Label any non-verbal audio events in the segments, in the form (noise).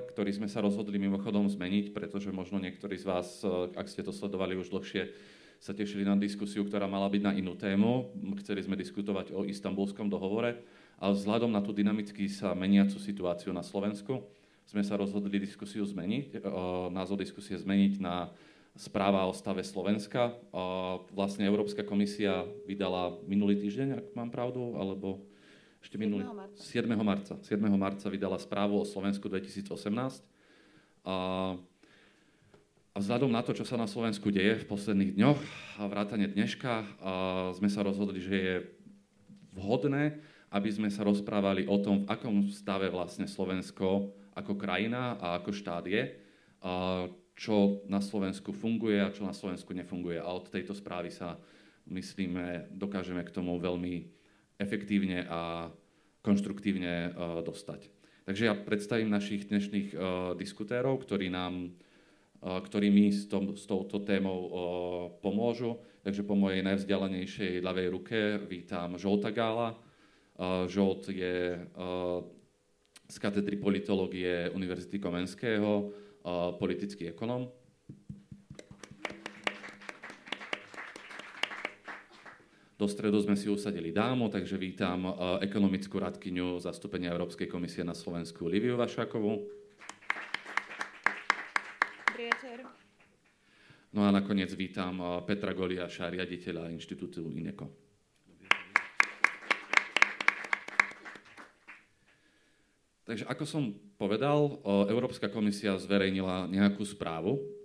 ktorý sme sa rozhodli mimochodom zmeniť, pretože možno niektorí z vás, ak ste to sledovali už dlhšie, sa tešili na diskusiu, ktorá mala byť na inú tému. Chceli sme diskutovať o istambulskom dohovore, ale vzhľadom na tú dynamicky sa meniacu situáciu na Slovensku sme sa rozhodli diskusiu zmeniť, názov diskusie zmeniť na správa o stave Slovenska. Vlastne Európska komisia vydala minulý týždeň, ak mám pravdu, alebo ešte minulý... 7. marca. 7. marca vydala správu o Slovensku 2018. A a vzhľadom na to, čo sa na Slovensku deje v posledných dňoch a vrátane dneška, a sme sa rozhodli, že je vhodné, aby sme sa rozprávali o tom, v akom stave vlastne Slovensko ako krajina a ako štát je, a čo na Slovensku funguje a čo na Slovensku nefunguje. A od tejto správy sa, myslíme, dokážeme k tomu veľmi efektívne a konštruktívne dostať. Takže ja predstavím našich dnešných diskutérov, ktorí nám ktorí mi s, tom, s touto témou pomôžu. Takže po mojej najvzdialenejšej ľavej ruke vítam Žolta Gála. Žolt je z katedry politológie Univerzity Komenského, politický ekonom. Do stredu sme si usadili dámu, takže vítam ekonomickú radkyňu zastúpenia Európskej komisie na Slovensku Liviu Vašákovú. No a nakoniec vítam eh, Petra Goliáša, riaditeľa Inštitútu INECO. Takže ako som povedal, eh, Európska komisia zverejnila nejakú správu,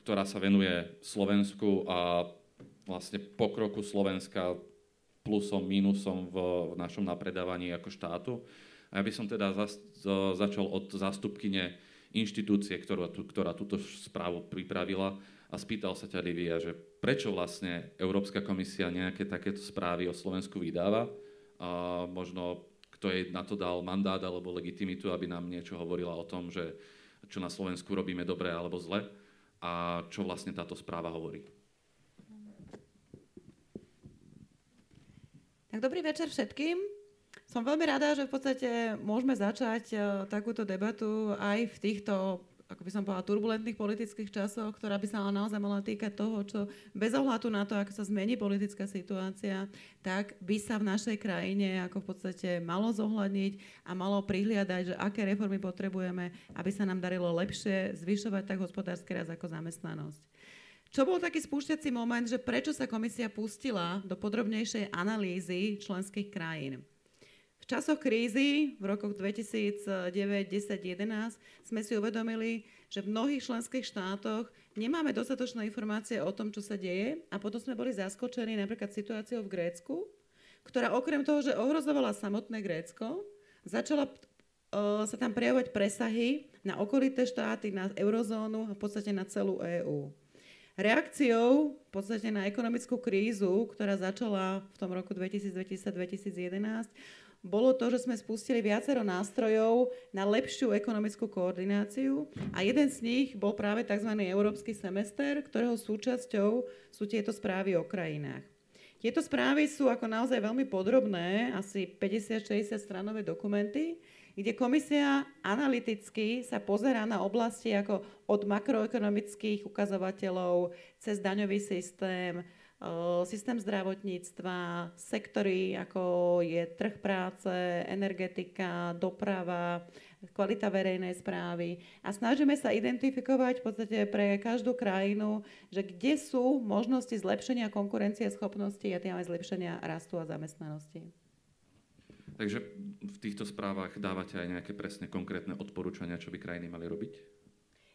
ktorá sa venuje Slovensku a vlastne pokroku Slovenska plusom, mínusom v, našom napredávaní ako štátu. A ja by som teda začal od zástupkyne inštitúcie, ktorá, ktorá túto správu pripravila a spýtal sa ťa Livia, že prečo vlastne Európska komisia nejaké takéto správy o Slovensku vydáva a možno kto jej na to dal mandát alebo legitimitu, aby nám niečo hovorila o tom, že čo na Slovensku robíme dobre alebo zle a čo vlastne táto správa hovorí. Tak dobrý večer všetkým. Som veľmi rada, že v podstate môžeme začať uh, takúto debatu aj v týchto ako by som povedala, turbulentných politických časoch, ktorá by sa naozaj mala týkať toho, čo bez ohľadu na to, ako sa zmení politická situácia, tak by sa v našej krajine ako v podstate malo zohľadniť a malo prihliadať, že aké reformy potrebujeme, aby sa nám darilo lepšie zvyšovať tak hospodársky raz ako zamestnanosť. Čo bol taký spúšťací moment, že prečo sa komisia pustila do podrobnejšej analýzy členských krajín? časoch krízy v rokoch 2009, 10, 11 sme si uvedomili, že v mnohých členských štátoch nemáme dostatočné informácie o tom, čo sa deje a potom sme boli zaskočení napríklad situáciou v Grécku, ktorá okrem toho, že ohrozovala samotné Grécko, začala uh, sa tam prejavovať presahy na okolité štáty, na eurozónu a v podstate na celú EÚ. Reakciou v podstate na ekonomickú krízu, ktorá začala v tom roku 2010-2011, bolo to, že sme spustili viacero nástrojov na lepšiu ekonomickú koordináciu a jeden z nich bol práve tzv. európsky semester, ktorého súčasťou sú tieto správy o krajinách. Tieto správy sú ako naozaj veľmi podrobné, asi 50-60 stranové dokumenty, kde komisia analyticky sa pozerá na oblasti ako od makroekonomických ukazovateľov cez daňový systém, systém zdravotníctva, sektory ako je trh práce, energetika, doprava, kvalita verejnej správy a snažíme sa identifikovať v podstate pre každú krajinu, že kde sú možnosti zlepšenia konkurencie schopnosti a tým aj zlepšenia rastu a zamestnanosti. Takže v týchto správach dávate aj nejaké presne konkrétne odporúčania, čo by krajiny mali robiť?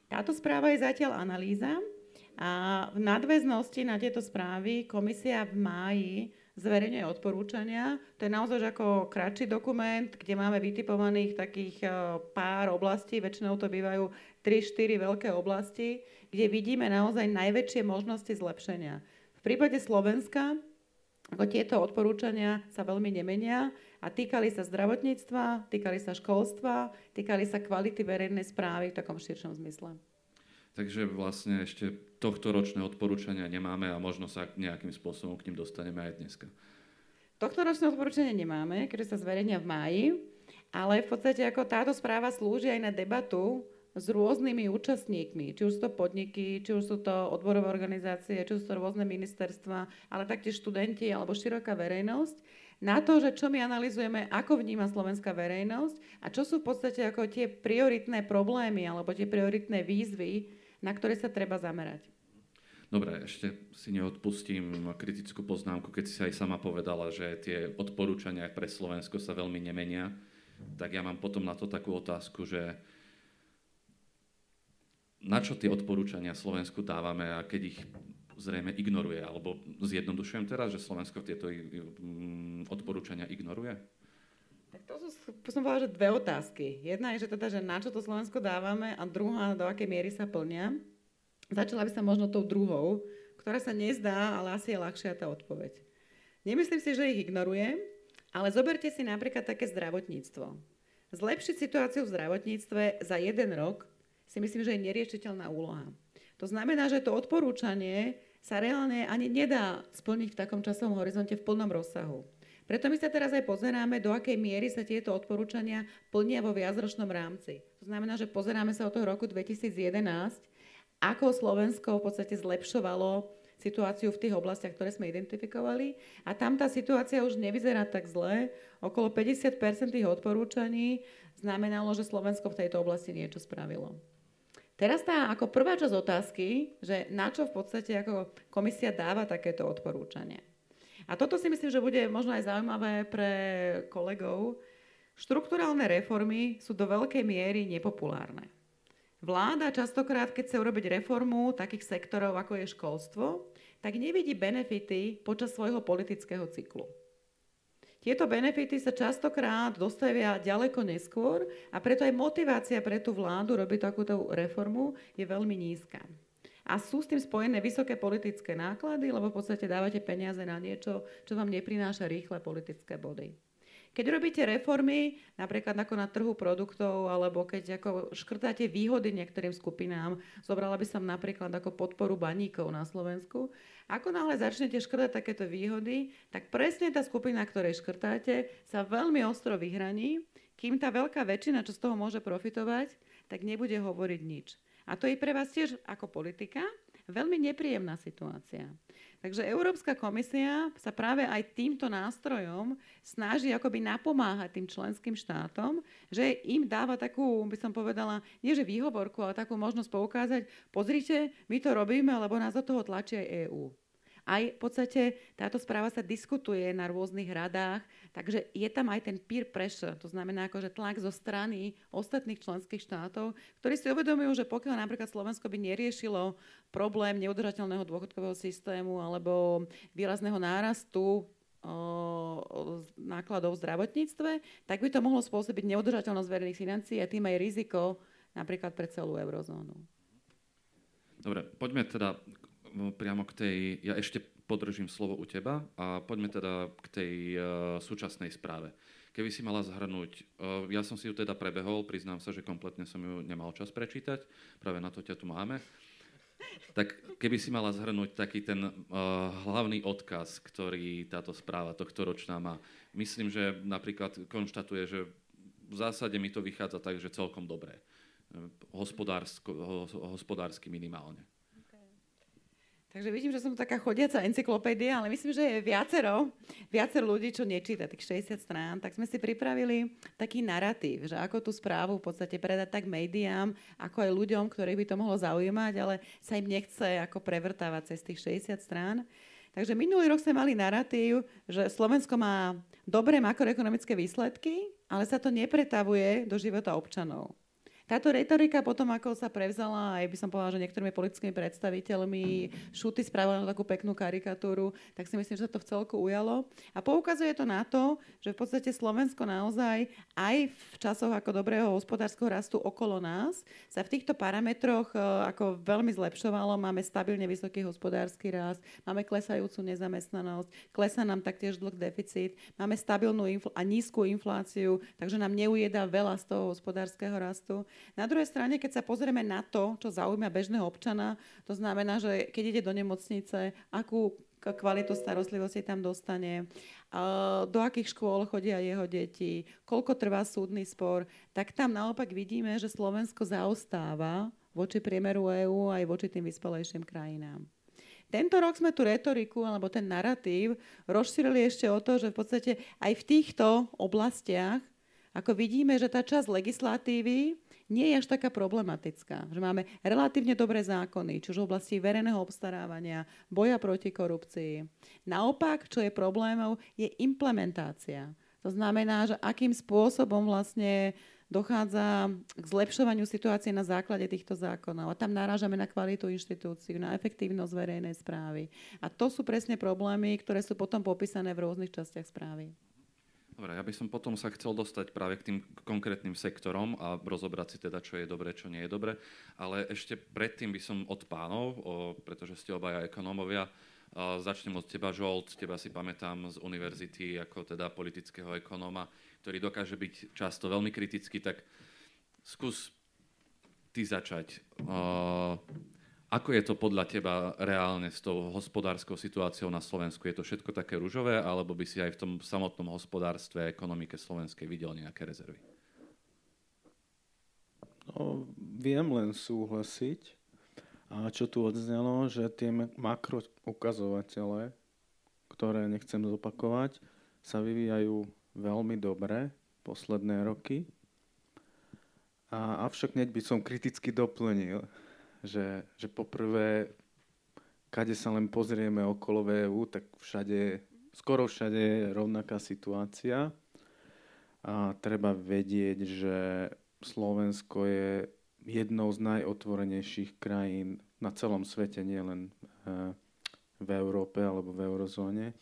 Táto správa je zatiaľ analýza, a v nadväznosti na tieto správy komisia v máji zverejňuje odporúčania. To je naozaj ako kratší dokument, kde máme vytipovaných takých e, pár oblastí, väčšinou to bývajú 3-4 veľké oblasti, kde vidíme naozaj najväčšie možnosti zlepšenia. V prípade Slovenska ako tieto odporúčania sa veľmi nemenia a týkali sa zdravotníctva, týkali sa školstva, týkali sa kvality verejnej správy v takom širšom zmysle. Takže vlastne ešte tohto ročné odporúčania nemáme a možno sa nejakým spôsobom k ním dostaneme aj dneska. Tohto ročné odporúčania nemáme, keďže sa zverejnia v máji, Ale v podstate ako táto správa slúži aj na debatu s rôznymi účastníkmi, či už sú to podniky, či už sú to odborové organizácie, či už sú to rôzne ministerstva, ale taktiež študenti alebo široká verejnosť, na to, že čo my analizujeme, ako vníma slovenská verejnosť a čo sú v podstate ako tie prioritné problémy alebo tie prioritné výzvy, na ktoré sa treba zamerať. Dobre, ešte si neodpustím kritickú poznámku, keď si aj sama povedala, že tie odporúčania pre Slovensko sa veľmi nemenia, tak ja mám potom na to takú otázku, že na čo tie odporúčania Slovensku dávame a keď ich zrejme ignoruje, alebo zjednodušujem teraz, že Slovensko tieto mm, odporúčania ignoruje? Tak to sú, som povedala, že dve otázky. Jedna je, že teda, že na čo to Slovensko dávame a druhá, do akej miery sa plnia. Začala by sa možno tou druhou, ktorá sa nezdá, ale asi je ľahšia tá odpoveď. Nemyslím si, že ich ignoruje, ale zoberte si napríklad také zdravotníctvo. Zlepšiť situáciu v zdravotníctve za jeden rok si myslím, že je neriešiteľná úloha. To znamená, že to odporúčanie sa reálne ani nedá splniť v takom časovom horizonte v plnom rozsahu. Preto my sa teraz aj pozeráme, do akej miery sa tieto odporúčania plnia vo viacročnom rámci. To znamená, že pozeráme sa od toho roku 2011, ako Slovensko v podstate zlepšovalo situáciu v tých oblastiach, ktoré sme identifikovali. A tam tá situácia už nevyzerá tak zle. Okolo 50% tých odporúčaní znamenalo, že Slovensko v tejto oblasti niečo spravilo. Teraz tá ako prvá časť otázky, že na čo v podstate ako komisia dáva takéto odporúčanie. A toto si myslím, že bude možno aj zaujímavé pre kolegov. Štrukturálne reformy sú do veľkej miery nepopulárne. Vláda častokrát, keď chce urobiť reformu takých sektorov, ako je školstvo, tak nevidí benefity počas svojho politického cyklu. Tieto benefity sa častokrát dostavia ďaleko neskôr a preto aj motivácia pre tú vládu robiť takúto reformu je veľmi nízka. A sú s tým spojené vysoké politické náklady, lebo v podstate dávate peniaze na niečo, čo vám neprináša rýchle politické body. Keď robíte reformy, napríklad ako na trhu produktov, alebo keď ako škrtáte výhody niektorým skupinám, zobrala by som napríklad ako podporu baníkov na Slovensku, ako náhle začnete škrtať takéto výhody, tak presne tá skupina, ktorej škrtáte, sa veľmi ostro vyhraní, kým tá veľká väčšina, čo z toho môže profitovať, tak nebude hovoriť nič. A to je pre vás tiež ako politika veľmi nepríjemná situácia. Takže Európska komisia sa práve aj týmto nástrojom snaží akoby napomáhať tým členským štátom, že im dáva takú, by som povedala, nie že výhovorku, ale takú možnosť poukázať, pozrite, my to robíme, lebo nás do toho tlačí aj EÚ. Aj v podstate táto správa sa diskutuje na rôznych radách, takže je tam aj ten peer pressure, to znamená akože tlak zo strany ostatných členských štátov, ktorí si uvedomujú, že pokiaľ napríklad Slovensko by neriešilo problém neudržateľného dôchodkového systému alebo výrazného nárastu nákladov v zdravotníctve, tak by to mohlo spôsobiť neudržateľnosť verejných financií a tým aj riziko napríklad pre celú eurozónu. Dobre, poďme teda priamo k tej, ja ešte podržím slovo u teba a poďme teda k tej uh, súčasnej správe. Keby si mala zhrnúť, uh, ja som si ju teda prebehol, priznám sa, že kompletne som ju nemal čas prečítať, práve na to ťa tu máme. Tak keby si mala zhrnúť taký ten uh, hlavný odkaz, ktorý táto správa tohto ročná má. Myslím, že napríklad konštatuje, že v zásade mi to vychádza tak, že celkom dobré. Hospodársko, hospodársky minimálne. Takže vidím, že som taká chodiaca encyklopédia, ale myslím, že je viacero, viacero ľudí, čo nečíta tých 60 strán, tak sme si pripravili taký narratív, že ako tú správu v podstate predať tak médiám, ako aj ľuďom, ktorých by to mohlo zaujímať, ale sa im nechce ako prevrtávať cez tých 60 strán. Takže minulý rok sme mali narratív, že Slovensko má dobré makroekonomické výsledky, ale sa to nepretavuje do života občanov. Táto retorika potom, ako sa prevzala, aj by som povedala, že niektorými politickými predstaviteľmi, šuty spravili takú peknú karikatúru, tak si myslím, že sa to v celku ujalo. A poukazuje to na to, že v podstate Slovensko naozaj aj v časoch ako dobrého hospodárskeho rastu okolo nás sa v týchto parametroch e, ako veľmi zlepšovalo. Máme stabilne vysoký hospodársky rast, máme klesajúcu nezamestnanosť, klesá nám taktiež dlh deficit, máme stabilnú infl- a nízku infláciu, takže nám neujeda veľa z toho hospodárskeho rastu. Na druhej strane, keď sa pozrieme na to, čo zaujíma bežného občana, to znamená, že keď ide do nemocnice, akú kvalitu starostlivosti tam dostane, do akých škôl chodia jeho deti, koľko trvá súdny spor, tak tam naopak vidíme, že Slovensko zaostáva voči priemeru EÚ aj voči tým vyspelejším krajinám. Tento rok sme tú retoriku alebo ten narratív rozšírili ešte o to, že v podstate aj v týchto oblastiach, ako vidíme, že tá časť legislatívy nie je až taká problematická. Že máme relatívne dobré zákony, či už v oblasti verejného obstarávania, boja proti korupcii. Naopak, čo je problémov, je implementácia. To znamená, že akým spôsobom vlastne dochádza k zlepšovaniu situácie na základe týchto zákonov. A tam narážame na kvalitu inštitúcií, na efektívnosť verejnej správy. A to sú presne problémy, ktoré sú potom popísané v rôznych častiach správy. Dobre, ja by som potom sa chcel dostať práve k tým konkrétnym sektorom a rozobrať si teda, čo je dobre, čo nie je dobre. Ale ešte predtým by som od pánov, o, pretože ste obaja ekonómovia, začnem od teba, Žolt, teba si pamätám z univerzity ako teda politického ekonóma, ktorý dokáže byť často veľmi kritický, tak skús ty začať. O, ako je to podľa teba reálne s tou hospodárskou situáciou na Slovensku? Je to všetko také ružové, alebo by si aj v tom samotnom hospodárstve a ekonomike slovenskej videl nejaké rezervy? No, viem len súhlasiť. A čo tu odznelo, že tie makro ukazovatele, ktoré nechcem zopakovať, sa vyvíjajú veľmi dobre posledné roky. A, avšak hneď by som kriticky doplnil, že, že poprvé, kade sa len pozrieme okolo VU, tak všade, skoro všade je rovnaká situácia. A treba vedieť, že Slovensko je jednou z najotvorenejších krajín na celom svete, nielen eh, v Európe alebo v eurozóne.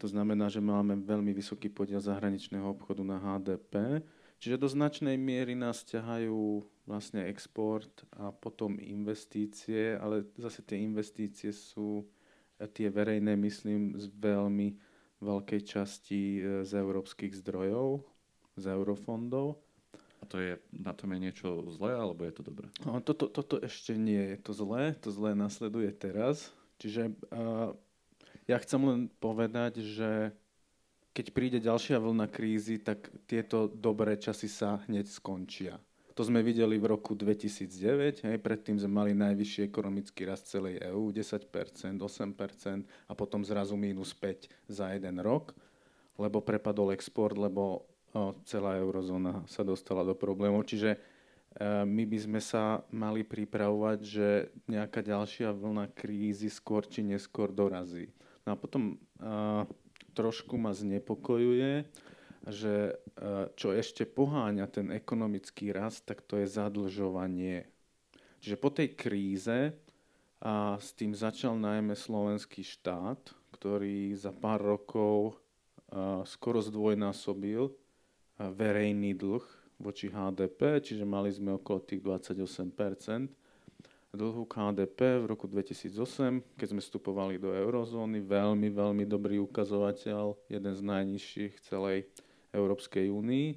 To znamená, že máme veľmi vysoký podiel zahraničného obchodu na HDP, čiže do značnej miery nás ťahajú vlastne export a potom investície, ale zase tie investície sú tie verejné, myslím, z veľmi veľkej časti e, z európskych zdrojov, z eurofondov. A to je, na tom je niečo zlé, alebo je to dobré? No, toto, toto ešte nie je to zlé, to zlé nasleduje teraz. Čiže uh, ja chcem len povedať, že keď príde ďalšia vlna krízy, tak tieto dobré časy sa hneď skončia. To sme videli v roku 2009, hej, predtým sme mali najvyšší ekonomický rast celej EÚ, 10%, 8% a potom zrazu mínus 5 za jeden rok, lebo prepadol export, lebo o, celá eurozóna sa dostala do problémov. Čiže e, my by sme sa mali pripravovať, že nejaká ďalšia vlna krízy skôr či neskôr dorazí. No a potom e, trošku ma znepokojuje, že e, čo ešte poháňa ten ekonomický rast, tak to je zadlžovanie. Čiže po tej kríze a s tým začal najmä slovenský štát, ktorý za pár rokov e, skoro zdvojnásobil e, verejný dlh voči HDP, čiže mali sme okolo tých 28% dlhu HDP v roku 2008, keď sme vstupovali do eurozóny, veľmi, veľmi dobrý ukazovateľ, jeden z najnižších celej Európskej únii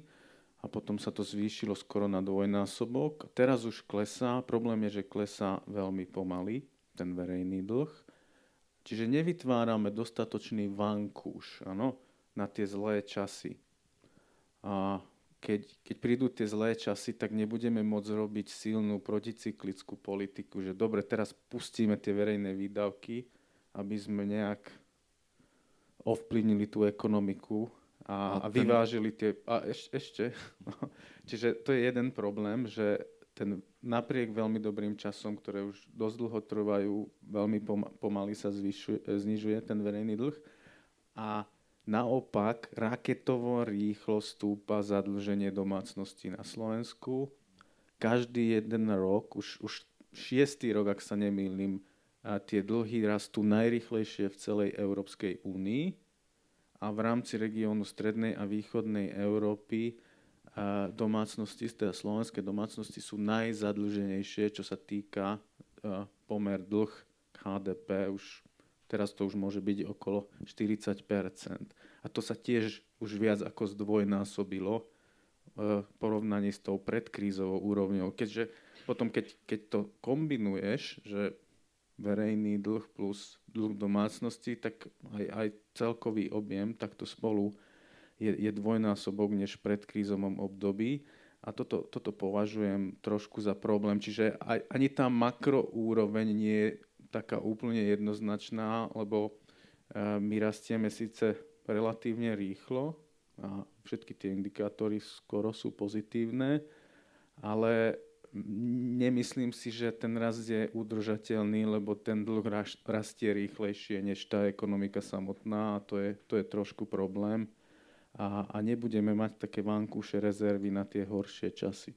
a potom sa to zvýšilo skoro na dvojnásobok. Teraz už klesá, problém je, že klesá veľmi pomaly ten verejný dlh. Čiže nevytvárame dostatočný vankúš ano, na tie zlé časy. A keď, keď prídu tie zlé časy, tak nebudeme môcť robiť silnú proticyklickú politiku, že dobre, teraz pustíme tie verejné výdavky, aby sme nejak ovplyvnili tú ekonomiku a, a vyvážili tie... A eš, ešte, čiže to je jeden problém, že ten napriek veľmi dobrým časom, ktoré už dosť dlho trvajú, veľmi pomaly sa zvyšuje, znižuje ten verejný dlh. A naopak raketovo rýchlo stúpa zadlženie domácnosti na Slovensku. Každý jeden rok, už, už šiestý rok, ak sa nemýlim, a tie dlhy rastú najrychlejšie v celej Európskej únii a v rámci regiónu strednej a východnej Európy domácnosti, teda slovenské domácnosti sú najzadlženejšie, čo sa týka pomer dlh HDP. Už, teraz to už môže byť okolo 40% A to sa tiež už viac ako zdvojnásobilo v porovnaní s tou predkrízovou úrovňou. Keďže potom, keď, keď to kombinuješ, že verejný dlh plus dlh domácnosti, tak aj, aj celkový objem takto spolu je, je dvojnásobok než pred krízovom období. A toto, toto považujem trošku za problém. Čiže aj, ani tá makroúroveň nie je taká úplne jednoznačná, lebo e, my rastieme síce relatívne rýchlo a všetky tie indikátory skoro sú pozitívne, ale nemyslím si, že ten rast je udržateľný, lebo ten dlh rastie rýchlejšie než tá ekonomika samotná a to je, to je trošku problém. A, a nebudeme mať také vankúše rezervy na tie horšie časy.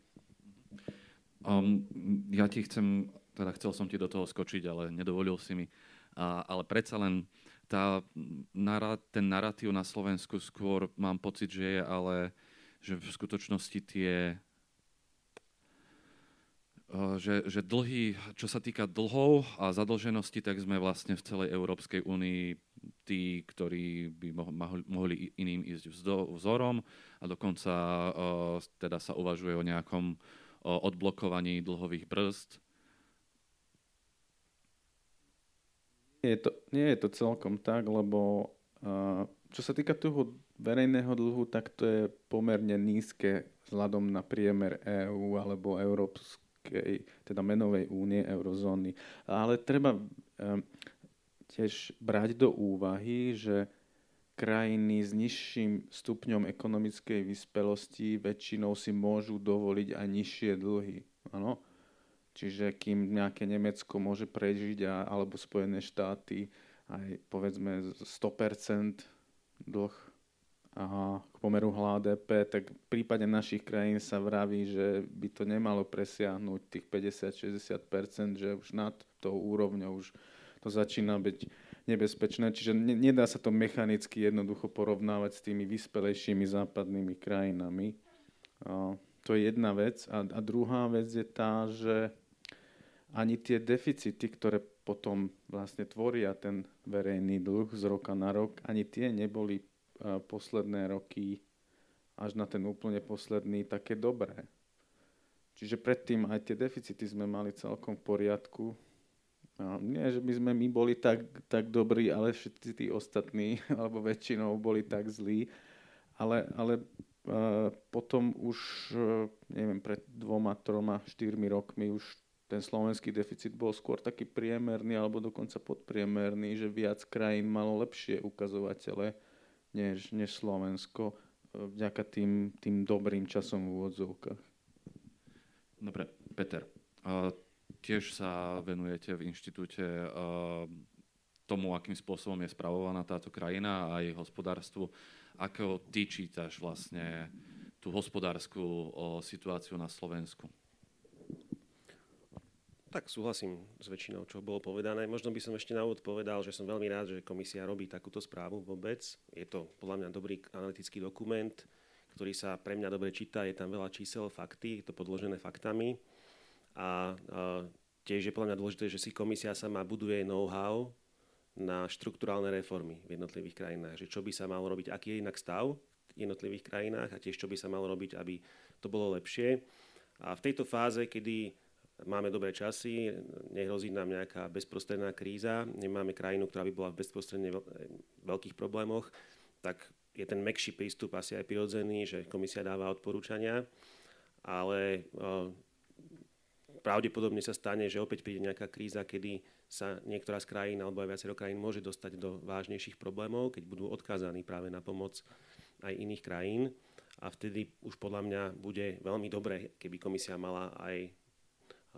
Um, ja ti chcem, teda chcel som ti do toho skočiť, ale nedovolil si mi. A, ale predsa len tá, ten narratív na Slovensku skôr mám pocit, že je ale že v skutočnosti tie že, že dlhy, čo sa týka dlhov a zadlženosti, tak sme vlastne v celej Európskej únii tí, ktorí by mohli, iným ísť vzorom a dokonca uh, teda sa uvažuje o nejakom odblokovaní dlhových brzd. Nie je to, nie je to celkom tak, lebo uh, čo sa týka toho verejného dlhu, tak to je pomerne nízke vzhľadom na priemer EÚ alebo Európsku Európskej, teda menovej únie, eurozóny. Ale treba tiež brať do úvahy, že krajiny s nižším stupňom ekonomickej vyspelosti väčšinou si môžu dovoliť aj nižšie dlhy. Ano? Čiže kým nejaké Nemecko môže prežiť, a, alebo Spojené štáty aj povedzme 100% dlh a k pomeru HDP, tak v prípade našich krajín sa vraví, že by to nemalo presiahnuť tých 50-60%, že už nad tou úrovňou už to začína byť nebezpečné. Čiže nedá sa to mechanicky jednoducho porovnávať s tými vyspelejšími západnými krajinami. A to je jedna vec. A, a druhá vec je tá, že ani tie deficity, ktoré potom vlastne tvoria ten verejný dlh z roka na rok, ani tie neboli posledné roky až na ten úplne posledný také dobré. Čiže predtým aj tie deficity sme mali celkom v poriadku. Nie, že by sme my boli tak, tak dobrí, ale všetci tí ostatní, (laughs) alebo väčšinou boli tak zlí. Ale, ale potom už, uh, neviem, pred dvoma, troma, štyrmi rokmi už ten slovenský deficit bol skôr taký priemerný alebo dokonca podpriemerný, že viac krajín malo lepšie ukazovatele než, než Slovensko e, vďaka tým, tým dobrým časom v úvodzovkách. Dobre, Peter, uh, tiež sa venujete v inštitúte uh, tomu, akým spôsobom je spravovaná táto krajina a jej hospodárstvu. Ako ty čítaš vlastne tú hospodárskú uh, situáciu na Slovensku? Tak súhlasím s väčšinou, čo bolo povedané. Možno by som ešte na úvod povedal, že som veľmi rád, že komisia robí takúto správu vôbec. Je to podľa mňa dobrý analytický dokument, ktorý sa pre mňa dobre číta. Je tam veľa čísel, fakty, je to podložené faktami. A, a tiež je podľa mňa dôležité, že si komisia sama buduje know-how na štruktúrálne reformy v jednotlivých krajinách. Že čo by sa malo robiť, aký je inak stav v jednotlivých krajinách a tiež čo by sa malo robiť, aby to bolo lepšie. A v tejto fáze, kedy máme dobré časy, nehrozí nám nejaká bezprostredná kríza, nemáme krajinu, ktorá by bola v bezprostredne veľkých problémoch, tak je ten mekší prístup asi aj prirodzený, že komisia dáva odporúčania, ale pravdepodobne sa stane, že opäť príde nejaká kríza, kedy sa niektorá z krajín alebo aj viacero krajín môže dostať do vážnejších problémov, keď budú odkázaní práve na pomoc aj iných krajín. A vtedy už podľa mňa bude veľmi dobré, keby komisia mala aj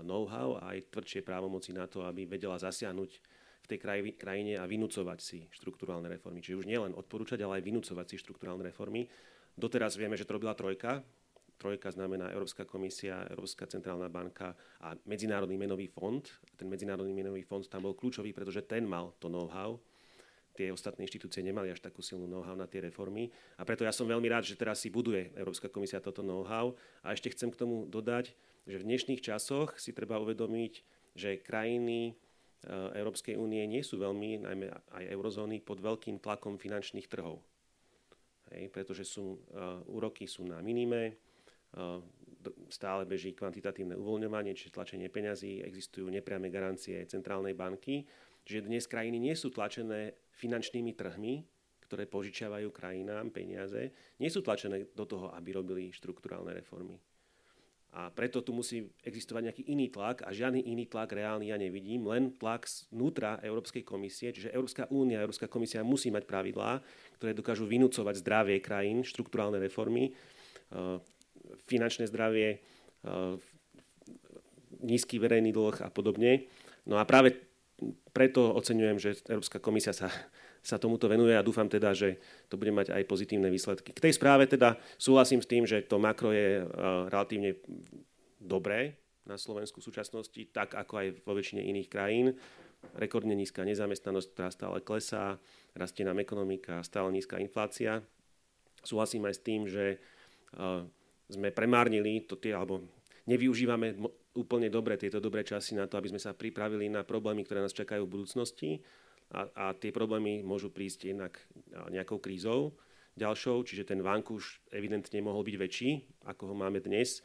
know-how a aj tvrdšie právomoci na to, aby vedela zasiahnuť v tej krajine a vynúcovať si štruktúrálne reformy. Čiže už nielen odporúčať, ale aj vynúcovať si štruktúrálne reformy. Doteraz vieme, že to robila trojka. Trojka znamená Európska komisia, Európska centrálna banka a Medzinárodný menový fond. Ten Medzinárodný menový fond tam bol kľúčový, pretože ten mal to know-how. Tie ostatné inštitúcie nemali až takú silnú know-how na tie reformy. A preto ja som veľmi rád, že teraz si buduje Európska komisia toto know-how. A ešte chcem k tomu dodať, že v dnešných časoch si treba uvedomiť, že krajiny e, Európskej únie nie sú veľmi, najmä aj eurozóny, pod veľkým tlakom finančných trhov. Hej, pretože sú, uh, úroky sú na minime, uh, stále beží kvantitatívne uvoľňovanie, čiže tlačenie peňazí, existujú nepriame garancie centrálnej banky, že dnes krajiny nie sú tlačené finančnými trhmi, ktoré požičiavajú krajinám peniaze, nie sú tlačené do toho, aby robili štruktúrálne reformy. A preto tu musí existovať nejaký iný tlak a žiadny iný tlak reálny ja nevidím, len tlak znútra Európskej komisie, čiže Európska únia, Európska komisia musí mať pravidlá, ktoré dokážu vynúcovať zdravie krajín, štruktúrálne reformy, eh, finančné zdravie, eh, nízky verejný dlh a podobne. No a práve preto oceňujem, že Európska komisia sa sa tomuto venuje a dúfam teda, že to bude mať aj pozitívne výsledky. K tej správe teda súhlasím s tým, že to makro je uh, relatívne dobré na Slovensku v súčasnosti, tak ako aj vo väčšine iných krajín. Rekordne nízka nezamestnanosť, ktorá stále klesá, rastie nám ekonomika, stále nízka inflácia. Súhlasím aj s tým, že uh, sme premárnili to tie, alebo nevyužívame úplne dobre tieto dobré časy na to, aby sme sa pripravili na problémy, ktoré nás čakajú v budúcnosti a, a tie problémy môžu prísť jednak nejakou krízou ďalšou, čiže ten vankúš evidentne mohol byť väčší, ako ho máme dnes.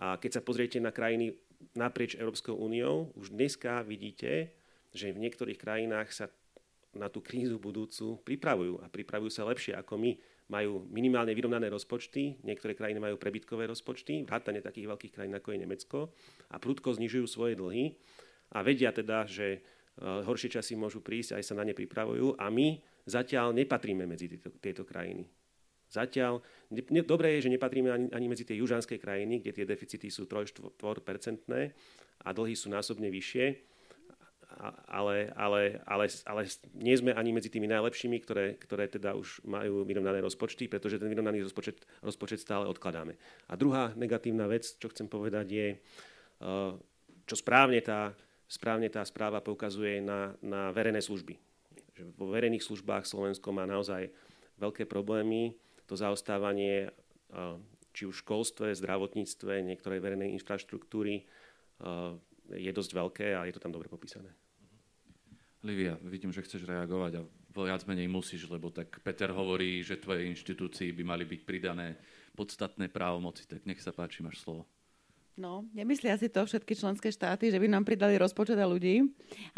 A keď sa pozriete na krajiny naprieč Európskou úniou, už dneska vidíte, že v niektorých krajinách sa na tú krízu budúcu pripravujú a pripravujú sa lepšie ako my. Majú minimálne vyrovnané rozpočty, niektoré krajiny majú prebytkové rozpočty, vrátane takých veľkých krajín ako je Nemecko a prudko znižujú svoje dlhy a vedia teda, že horšie časy môžu prísť, aj sa na ne pripravujú a my zatiaľ nepatríme medzi tieto, tieto krajiny. Zatiaľ, ne, dobré je, že nepatríme ani, ani medzi tie južanské krajiny, kde tie deficity sú 3-4% a dlhy sú násobne vyššie, ale, ale, ale, ale nie sme ani medzi tými najlepšími, ktoré, ktoré teda už majú vyrovnané rozpočty, pretože ten vyrovnaný rozpočet, rozpočet stále odkladáme. A druhá negatívna vec, čo chcem povedať, je, eh, čo správne tá správne tá správa poukazuje na, na verejné služby. Že vo verejných službách Slovensko má naozaj veľké problémy. To zaostávanie či už v školstve, zdravotníctve, niektorej verejnej infraštruktúry je dosť veľké a je to tam dobre popísané. Livia, vidím, že chceš reagovať a viac menej musíš, lebo tak Peter hovorí, že tvoje inštitúcii by mali byť pridané podstatné právomoci, tak nech sa páči, máš slovo. No, nemyslia si to všetky členské štáty, že by nám pridali rozpočet a ľudí.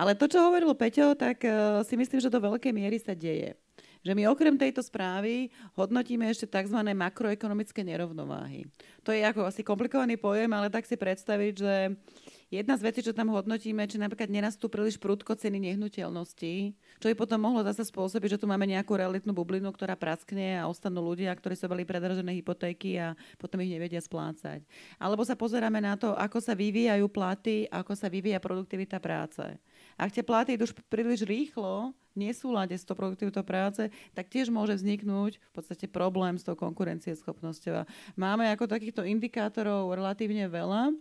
Ale to, čo hovoril Peťo, tak uh, si myslím, že do veľkej miery sa deje. Že my okrem tejto správy hodnotíme ešte tzv. makroekonomické nerovnováhy. To je ako asi komplikovaný pojem, ale tak si predstaviť, že Jedna z vecí, čo tam hodnotíme, či napríklad nenastú príliš prudko ceny nehnuteľností, čo by potom mohlo zase spôsobiť, že tu máme nejakú realitnú bublinu, ktorá praskne a ostanú ľudia, ktorí sa boli predražené hypotéky a potom ich nevedia splácať. Alebo sa pozeráme na to, ako sa vyvíjajú platy, ako sa vyvíja produktivita práce. Ak tie platy idú príliš rýchlo, nesúlade s tou produktivitou práce, tak tiež môže vzniknúť v podstate problém s tou konkurencieschopnosťou. Máme ako takýchto indikátorov relatívne veľa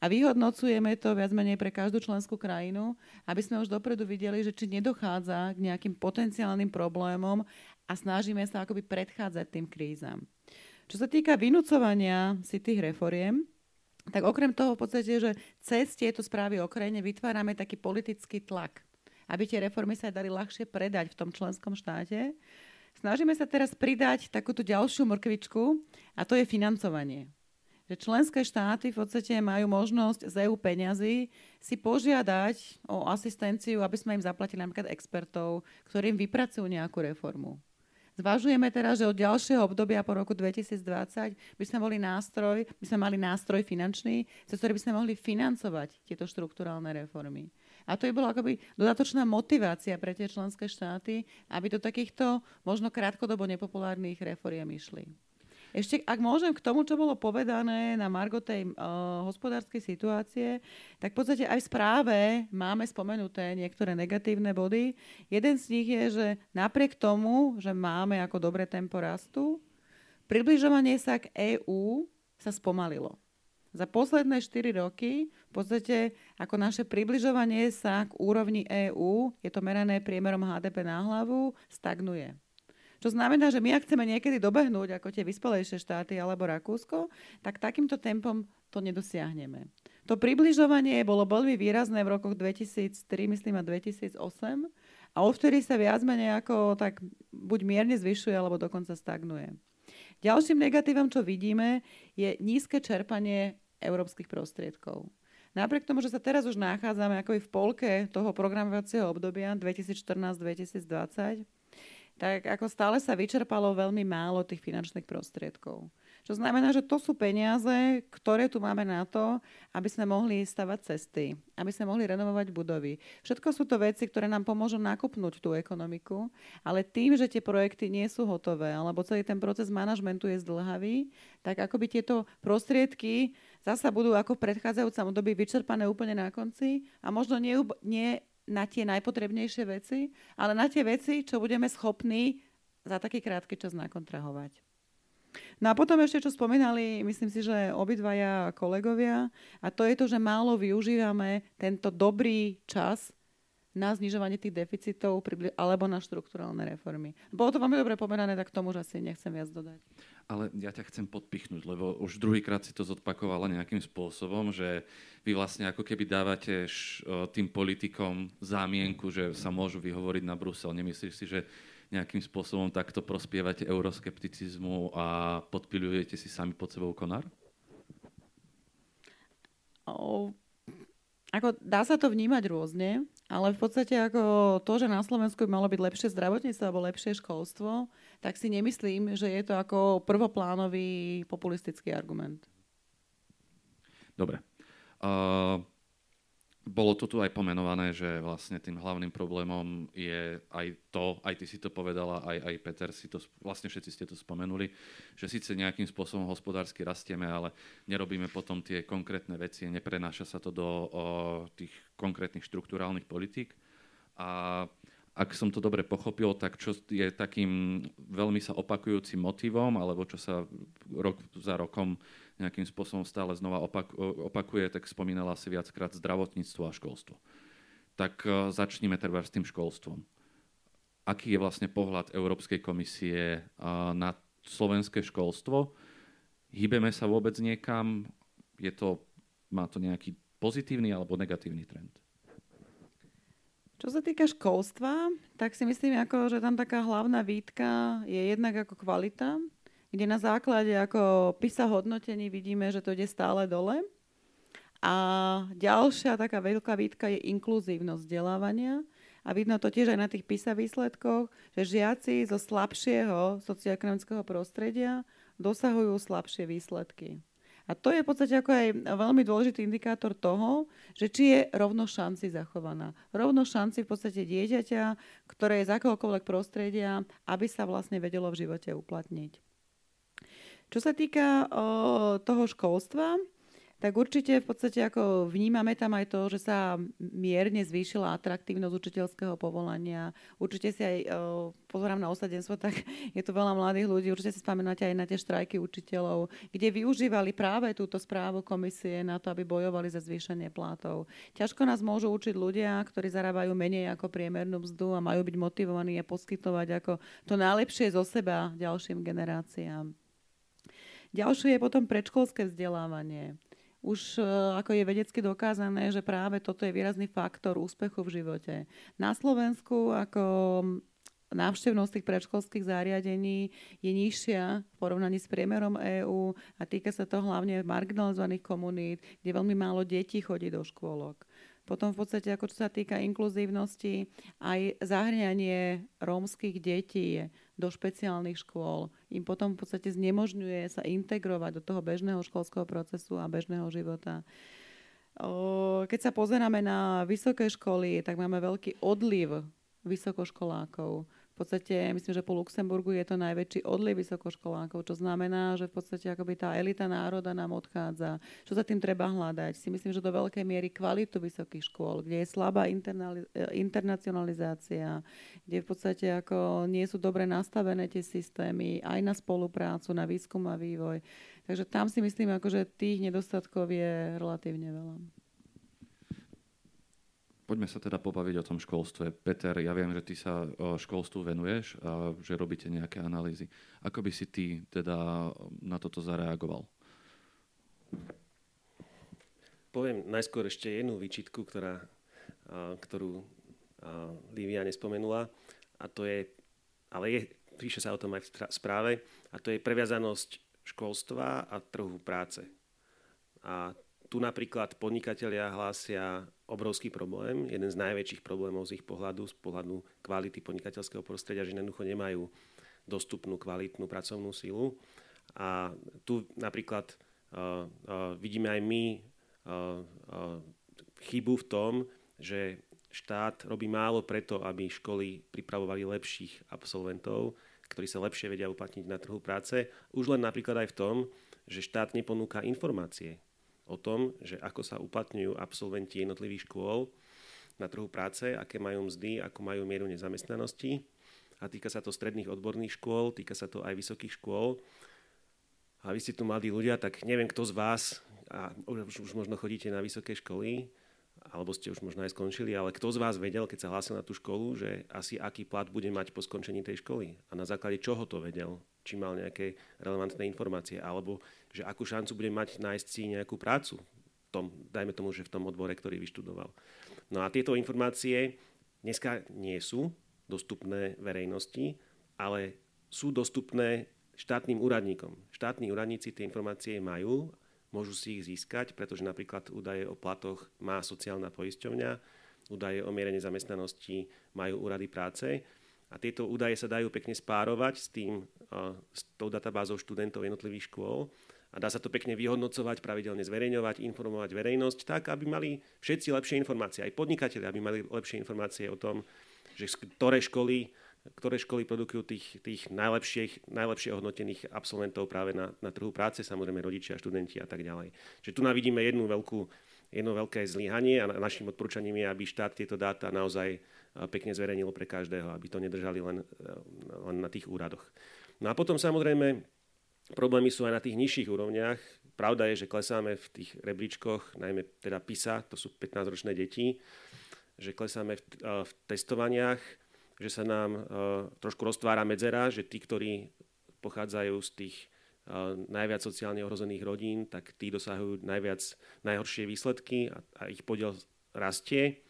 a vyhodnocujeme to viac menej pre každú členskú krajinu, aby sme už dopredu videli, že či nedochádza k nejakým potenciálnym problémom a snažíme sa akoby predchádzať tým krízam. Čo sa týka vynúcovania si tých reforiem, tak okrem toho v podstate, že cez tieto správy o krajine vytvárame taký politický tlak aby tie reformy sa dali ľahšie predať v tom členskom štáte. Snažíme sa teraz pridať takúto ďalšiu mrkvičku a to je financovanie. Že členské štáty v podstate majú možnosť z EU peňazí si požiadať o asistenciu, aby sme im zaplatili napríklad expertov, ktorým vypracujú nejakú reformu. Zvažujeme teraz, že od ďalšieho obdobia po roku 2020 by sme, boli nástroj, by sme mali nástroj finančný, cez ktorý by sme mohli financovať tieto štruktúrálne reformy. A to je bola akoby dodatočná motivácia pre tie členské štáty, aby do takýchto možno krátkodobo nepopulárnych reforiem išli. Ešte, ak môžem k tomu, čo bolo povedané na Margo tej uh, hospodárskej situácie, tak v podstate aj v správe máme spomenuté niektoré negatívne body. Jeden z nich je, že napriek tomu, že máme ako dobré tempo rastu, približovanie sa k EÚ sa spomalilo. Za posledné 4 roky v podstate ako naše približovanie sa k úrovni EÚ, je to merané priemerom HDP na hlavu, stagnuje. Čo znamená, že my ak chceme niekedy dobehnúť ako tie vyspelejšie štáty alebo Rakúsko, tak takýmto tempom to nedosiahneme. To približovanie bolo veľmi výrazné v rokoch 2003, myslím, a 2008 a odvtedy sa viac menej ako tak buď mierne zvyšuje, alebo dokonca stagnuje. Ďalším negatívom, čo vidíme, je nízke čerpanie európskych prostriedkov. Napriek tomu, že sa teraz už nachádzame ako v polke toho programovacieho obdobia 2014-2020, tak ako stále sa vyčerpalo veľmi málo tých finančných prostriedkov. Čo znamená, že to sú peniaze, ktoré tu máme na to, aby sme mohli stavať cesty, aby sme mohli renovovať budovy. Všetko sú to veci, ktoré nám pomôžu nakopnúť tú ekonomiku, ale tým, že tie projekty nie sú hotové, alebo celý ten proces manažmentu je zdlhavý, tak akoby tieto prostriedky zasa budú ako v predchádzajúcom období vyčerpané úplne na konci a možno nie, nie na tie najpotrebnejšie veci, ale na tie veci, čo budeme schopní za taký krátky čas nakontrahovať. No a potom ešte, čo spomínali, myslím si, že obidvaja kolegovia, a to je to, že málo využívame tento dobrý čas na znižovanie tých deficitov alebo na štruktúralne reformy. Bolo to veľmi dobre povedané, tak k tomu že asi nechcem viac dodať. Ale ja ťa chcem podpichnúť, lebo už druhýkrát si to zodpakovala nejakým spôsobom, že vy vlastne ako keby dávate tým politikom zámienku, že sa môžu vyhovoriť na Brusel. Nemyslíš si, že nejakým spôsobom takto prospievate euroskepticizmu a podpilujete si sami pod sebou konár? Ako, dá sa to vnímať rôzne, ale v podstate ako to, že na Slovensku by malo byť lepšie zdravotníctvo alebo lepšie školstvo, tak si nemyslím, že je to ako prvoplánový populistický argument. Dobre. Uh, bolo to tu aj pomenované, že vlastne tým hlavným problémom je aj to, aj ty si to povedala, aj, aj Peter si to, vlastne všetci ste to spomenuli, že síce nejakým spôsobom hospodársky rastieme, ale nerobíme potom tie konkrétne veci, neprenáša sa to do o, tých konkrétnych štruktúrálnych politík. A ak som to dobre pochopil, tak čo je takým veľmi sa opakujúcim motivom, alebo čo sa rok za rokom nejakým spôsobom stále znova opak, opakuje, tak spomínala si viackrát zdravotníctvo a školstvo. Tak uh, začníme teda s tým školstvom. Aký je vlastne pohľad Európskej komisie uh, na slovenské školstvo? Hýbeme sa vôbec niekam? Je to, má to nejaký pozitívny alebo negatívny trend? Čo sa týka školstva, tak si myslím, ako, že tam taká hlavná výtka je jednak ako kvalita kde na základe ako PISA hodnotení vidíme, že to ide stále dole. A ďalšia taká veľká výtka je inkluzívnosť vzdelávania. A vidno to tiež aj na tých PISA výsledkoch, že žiaci zo slabšieho socioekonomického prostredia dosahujú slabšie výsledky. A to je v podstate ako aj veľmi dôležitý indikátor toho, že či je rovno šanci zachovaná. Rovno šanci v podstate dieťaťa, ktoré je z akéhokoľvek prostredia, aby sa vlastne vedelo v živote uplatniť. Čo sa týka o, toho školstva, tak určite v podstate ako vnímame tam aj to, že sa mierne zvýšila atraktívnosť učiteľského povolania. Určite si aj o, pozorám na osadenstvo, tak (laughs) je tu veľa mladých ľudí, určite si spomínate aj na tie štrajky učiteľov, kde využívali práve túto správu komisie na to, aby bojovali za zvýšenie platov. Ťažko nás môžu učiť ľudia, ktorí zarábajú menej ako priemernú mzdu a majú byť motivovaní a poskytovať ako to najlepšie zo seba ďalším generáciám. Ďalšie je potom predškolské vzdelávanie. Už e, ako je vedecky dokázané, že práve toto je výrazný faktor úspechu v živote. Na Slovensku ako návštevnosť tých predškolských zariadení je nižšia v porovnaní s priemerom EÚ a týka sa to hlavne marginalizovaných komunít, kde veľmi málo detí chodí do škôlok. Potom v podstate, ako čo sa týka inkluzívnosti, aj zahrňanie rómskych detí do špeciálnych škôl im potom v podstate znemožňuje sa integrovať do toho bežného školského procesu a bežného života. Keď sa pozeráme na vysoké školy, tak máme veľký odliv vysokoškolákov v podstate, myslím, že po Luxemburgu je to najväčší odliv vysokoškolákov, čo znamená, že v podstate akoby tá elita národa nám odchádza. Čo za tým treba hľadať? Si myslím, že do veľkej miery kvalitu vysokých škôl, kde je slabá internacionalizácia, kde v podstate ako nie sú dobre nastavené tie systémy aj na spoluprácu, na výskum a vývoj. Takže tam si myslím, ako, že tých nedostatkov je relatívne veľa. Poďme sa teda pobaviť o tom školstve. Peter, ja viem, že ty sa školstvu venuješ a že robíte nejaké analýzy. Ako by si ty teda na toto zareagoval? Poviem najskôr ešte jednu výčitku, ktorá, ktorú Lívia nespomenula. A to je, ale je píše sa o tom aj v správe, a to je previazanosť školstva a trhu práce. A tu napríklad podnikatelia hlásia obrovský problém, jeden z najväčších problémov z ich pohľadu, z pohľadu kvality podnikateľského prostredia, že jednoducho nemajú dostupnú kvalitnú pracovnú silu. A tu napríklad uh, uh, vidíme aj my uh, chybu v tom, že štát robí málo preto, aby školy pripravovali lepších absolventov, ktorí sa lepšie vedia uplatniť na trhu práce. Už len napríklad aj v tom, že štát neponúka informácie o tom, že ako sa uplatňujú absolventi jednotlivých škôl na trhu práce, aké majú mzdy, ako majú mieru nezamestnanosti. A týka sa to stredných odborných škôl, týka sa to aj vysokých škôl. A vy ste tu mladí ľudia, tak neviem, kto z vás, a už, už možno chodíte na vysoké školy, alebo ste už možno aj skončili, ale kto z vás vedel, keď sa hlásil na tú školu, že asi aký plat bude mať po skončení tej školy? A na základe čoho to vedel? Či mal nejaké relevantné informácie? Alebo že akú šancu bude mať nájsť si nejakú prácu? V tom, dajme tomu, že v tom odbore, ktorý vyštudoval. No a tieto informácie dneska nie sú dostupné verejnosti, ale sú dostupné štátnym úradníkom. Štátni úradníci tie informácie majú môžu si ich získať, pretože napríklad údaje o platoch má sociálna poisťovňa, údaje o miere nezamestnanosti majú úrady práce a tieto údaje sa dajú pekne spárovať s, tým, s tou databázou študentov jednotlivých škôl a dá sa to pekne vyhodnocovať, pravidelne zverejňovať, informovať verejnosť tak, aby mali všetci lepšie informácie, aj podnikatelia, aby mali lepšie informácie o tom, že ktoré školy ktoré školy produkujú tých, tých najlepších, najlepšie hodnotených absolventov práve na, na trhu práce, samozrejme rodičia, študenti a tak ďalej. Čiže tu navidíme jednu veľkú, jedno veľké zlyhanie a našim odporúčaním je, aby štát tieto dáta naozaj pekne zverejnil pre každého, aby to nedržali len, len na tých úradoch. No a potom samozrejme problémy sú aj na tých nižších úrovniach. Pravda je, že klesáme v tých rebríčkoch, najmä teda PISA, to sú 15-ročné deti, že klesáme v, v testovaniach, že sa nám uh, trošku roztvára medzera, že tí, ktorí pochádzajú z tých uh, najviac sociálne ohrozených rodín, tak tí dosahujú najviac, najhoršie výsledky a, a ich podiel rastie.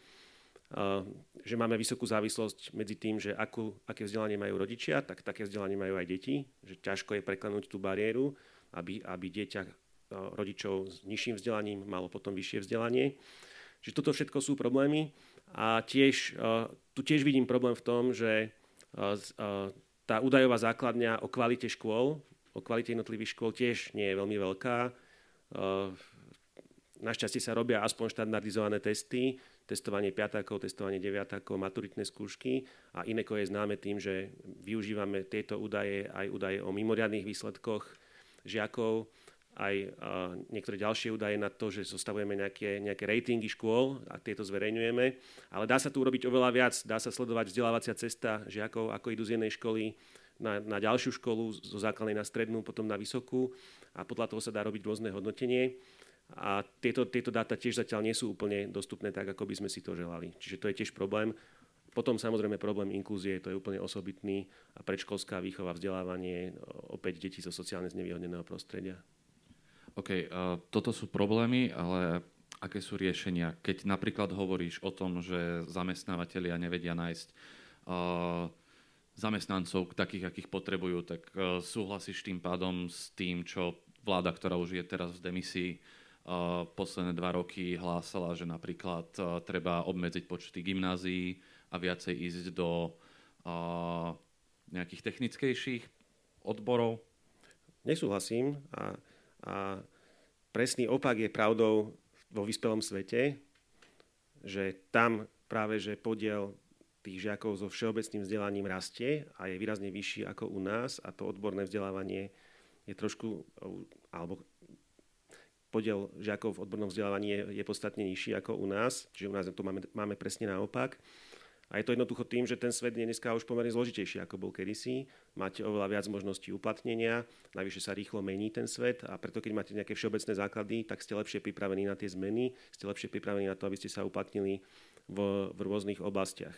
Uh, že máme vysokú závislosť medzi tým, že akú, aké vzdelanie majú rodičia, tak také vzdelanie majú aj deti, že ťažko je preklenúť tú bariéru, aby, aby dieťa uh, rodičov s nižším vzdelaním malo potom vyššie vzdelanie. Čiže toto všetko sú problémy. A tiež, tu tiež vidím problém v tom, že e, e, tá údajová základňa o kvalite škôl, o kvalite jednotlivých škôl tiež nie je veľmi veľká. Našťastie sa robia aspoň štandardizované testy, testovanie piatákov, testovanie deviatákov, maturitné skúšky a Ineko je známe tým, že využívame tieto údaje aj údaje o mimoriadných výsledkoch žiakov aj niektoré ďalšie údaje na to, že zostavujeme nejaké, nejaké ratingy škôl a tieto zverejňujeme. Ale dá sa tu urobiť oveľa viac. Dá sa sledovať vzdelávacia cesta žiakov, ako idú z jednej školy na, na ďalšiu školu, zo základnej na strednú, potom na vysokú a podľa toho sa dá robiť rôzne hodnotenie. A tieto, tieto dáta tiež zatiaľ nie sú úplne dostupné tak, ako by sme si to želali. Čiže to je tiež problém. Potom samozrejme problém inklúzie, to je úplne osobitný a predškolská výchova, vzdelávanie opäť detí zo sociálne znevýhodneného prostredia. OK, uh, toto sú problémy, ale aké sú riešenia? Keď napríklad hovoríš o tom, že zamestnávateľia nevedia nájsť uh, zamestnancov takých, akých potrebujú, tak uh, súhlasíš tým pádom s tým, čo vláda, ktorá už je teraz v demisii, uh, posledné dva roky hlásala, že napríklad uh, treba obmedziť počty gymnázií a viacej ísť do uh, nejakých technickejších odborov? Nesúhlasím a a presný opak je pravdou vo vyspelom svete, že tam práve, že podiel tých žiakov so všeobecným vzdelaním rastie a je výrazne vyšší ako u nás a to odborné vzdelávanie je trošku, alebo podiel žiakov v odbornom vzdelávaní je, je podstatne nižší ako u nás, čiže u nás to máme, máme presne naopak. A je to jednoducho tým, že ten svet je dneska už pomerne zložitejší, ako bol kedysi. Máte oveľa viac možností uplatnenia, najvyššie sa rýchlo mení ten svet a preto keď máte nejaké všeobecné základy, tak ste lepšie pripravení na tie zmeny, ste lepšie pripravení na to, aby ste sa uplatnili v, v rôznych oblastiach.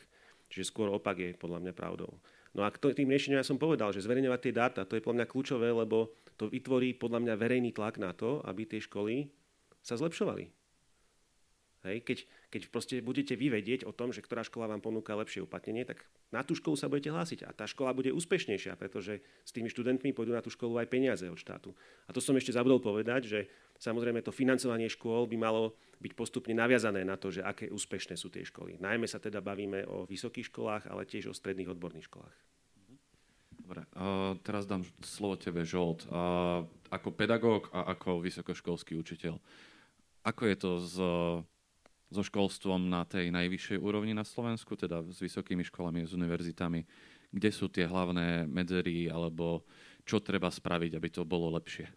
Čiže skôr opak je podľa mňa pravdou. No a k tým riešeniam ja som povedal, že zverejňovať tie dáta, to je podľa mňa kľúčové, lebo to vytvorí podľa mňa verejný tlak na to, aby tie školy sa zlepšovali Hej? Keď, keď proste budete vy vedieť o tom, že ktorá škola vám ponúka lepšie uplatnenie, tak na tú školu sa budete hlásiť a tá škola bude úspešnejšia, pretože s tými študentmi pôjdu na tú školu aj peniaze od štátu. A to som ešte zabudol povedať, že samozrejme to financovanie škôl by malo byť postupne naviazané na to, že aké úspešné sú tie školy. Najmä sa teda bavíme o vysokých školách, ale tiež o stredných odborných školách. Dobre, uh, teraz dám slovo tebe, Žolt. Uh, ako pedagóg a ako vysokoškolský učiteľ. Ako je to s so školstvom na tej najvyššej úrovni na Slovensku, teda s vysokými školami, s univerzitami, kde sú tie hlavné medzery alebo čo treba spraviť, aby to bolo lepšie?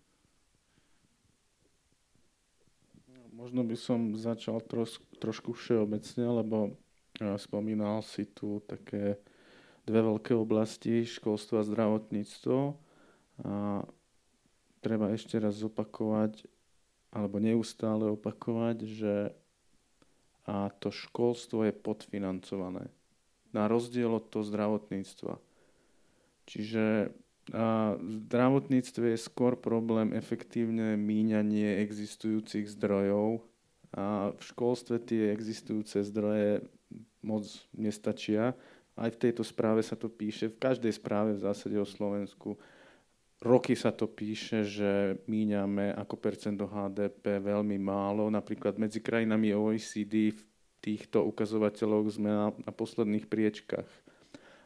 Možno by som začal troš, trošku všeobecne, lebo spomínal si tu také dve veľké oblasti, školstvo a zdravotníctvo. A treba ešte raz zopakovať, alebo neustále opakovať, že a to školstvo je podfinancované. Na rozdiel od toho zdravotníctva. Čiže a v zdravotníctve je skôr problém efektívne míňanie existujúcich zdrojov a v školstve tie existujúce zdroje moc nestačia. Aj v tejto správe sa to píše, v každej správe v zásade o Slovensku roky sa to píše, že míňame ako percento HDP veľmi málo. Napríklad medzi krajinami OECD v týchto ukazovateľoch sme na, na posledných priečkách.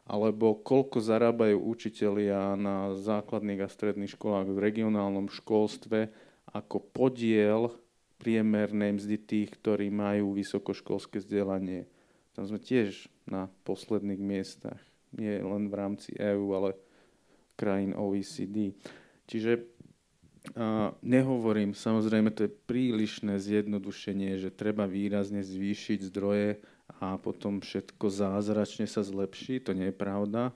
Alebo koľko zarábajú učitelia na základných a stredných školách v regionálnom školstve ako podiel priemernej mzdy tých, ktorí majú vysokoškolské vzdelanie. Tam sme tiež na posledných miestach. Nie len v rámci EÚ, ale krajín OECD. Čiže a nehovorím, samozrejme, to je prílišné zjednodušenie, že treba výrazne zvýšiť zdroje a potom všetko zázračne sa zlepší. To nie je pravda.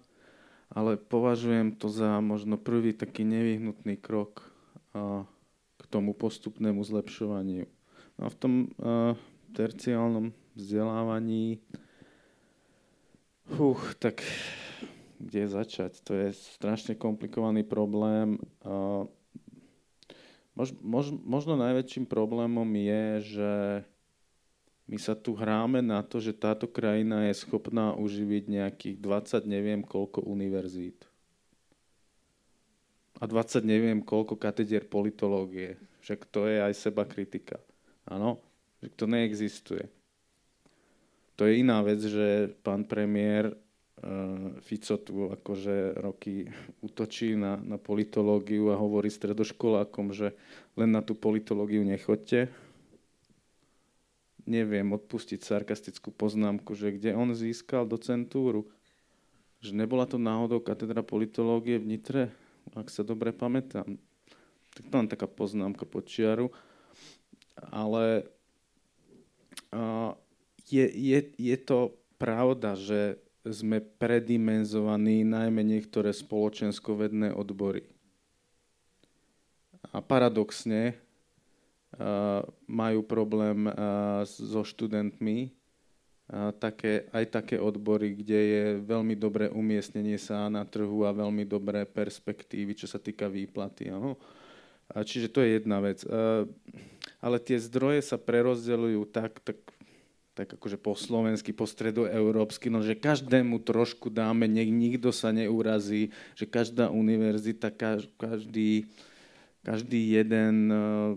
Ale považujem to za možno prvý taký nevyhnutný krok a, k tomu postupnému zlepšovaniu. No a v tom a, terciálnom vzdelávaní, uh, tak kde začať? To je strašne komplikovaný problém. Mož, mož, možno najväčším problémom je, že my sa tu hráme na to, že táto krajina je schopná uživiť nejakých 20 neviem koľko univerzít. A 20 neviem koľko katedier politológie. Však to je aj seba kritika. Áno, že to neexistuje. To je iná vec, že pán premiér Fico tu akože roky útočí na, na politológiu a hovorí stredoškolákom, že len na tú politológiu nechoďte. Neviem odpustiť sarkastickú poznámku, že kde on získal docentúru. Že nebola to náhodou katedra politológie v Nitre, ak sa dobre pamätám. Tak to len taká poznámka počiaru. Ale uh, je, je, je to pravda, že sme predimenzovaní najmä niektoré spoločenskovedné odbory. A paradoxne majú problém so študentmi také, aj také odbory, kde je veľmi dobré umiestnenie sa na trhu a veľmi dobré perspektívy, čo sa týka výplaty. Ano? Čiže to je jedna vec. Ale tie zdroje sa prerozdeľujú tak, tak tak akože po slovensky, po stredoeurópsky, no že každému trošku dáme, nech nikto sa neurazí, že každá univerzita, každý, každý jeden, eh,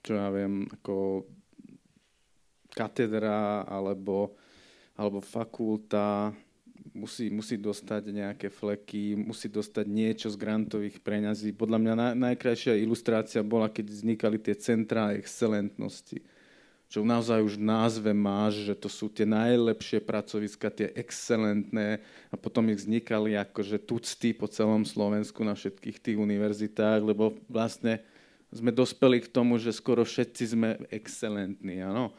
čo ja viem, ako katedra alebo, alebo fakulta musí, musí dostať nejaké fleky, musí dostať niečo z grantových preňazí. Podľa mňa naj, najkrajšia ilustrácia bola, keď vznikali tie centrá excelentnosti že naozaj už v názve máš, že to sú tie najlepšie pracoviska, tie excelentné a potom ich vznikali akože tucty po celom Slovensku na všetkých tých univerzitách, lebo vlastne sme dospeli k tomu, že skoro všetci sme excelentní, áno.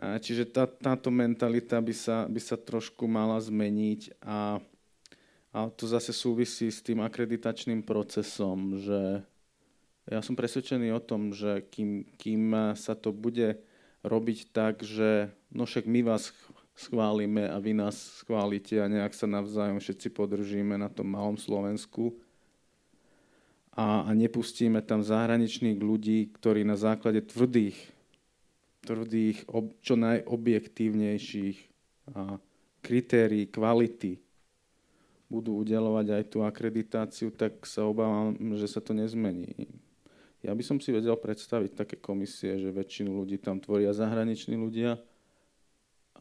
A čiže tá, táto mentalita by sa, by sa trošku mala zmeniť a, a to zase súvisí s tým akreditačným procesom, že ja som presvedčený o tom, že kým, kým sa to bude robiť tak, že no však my vás schválime a vy nás schválite a nejak sa navzájom všetci podržíme na tom malom Slovensku. a, a nepustíme tam zahraničných ľudí, ktorí na základe tvrdých, tvrdých ob, čo najobjektívnejších a, kritérií kvality budú udelovať aj tú akreditáciu, tak sa obávam, že sa to nezmení. Ja by som si vedel predstaviť také komisie, že väčšinu ľudí tam tvoria zahraniční ľudia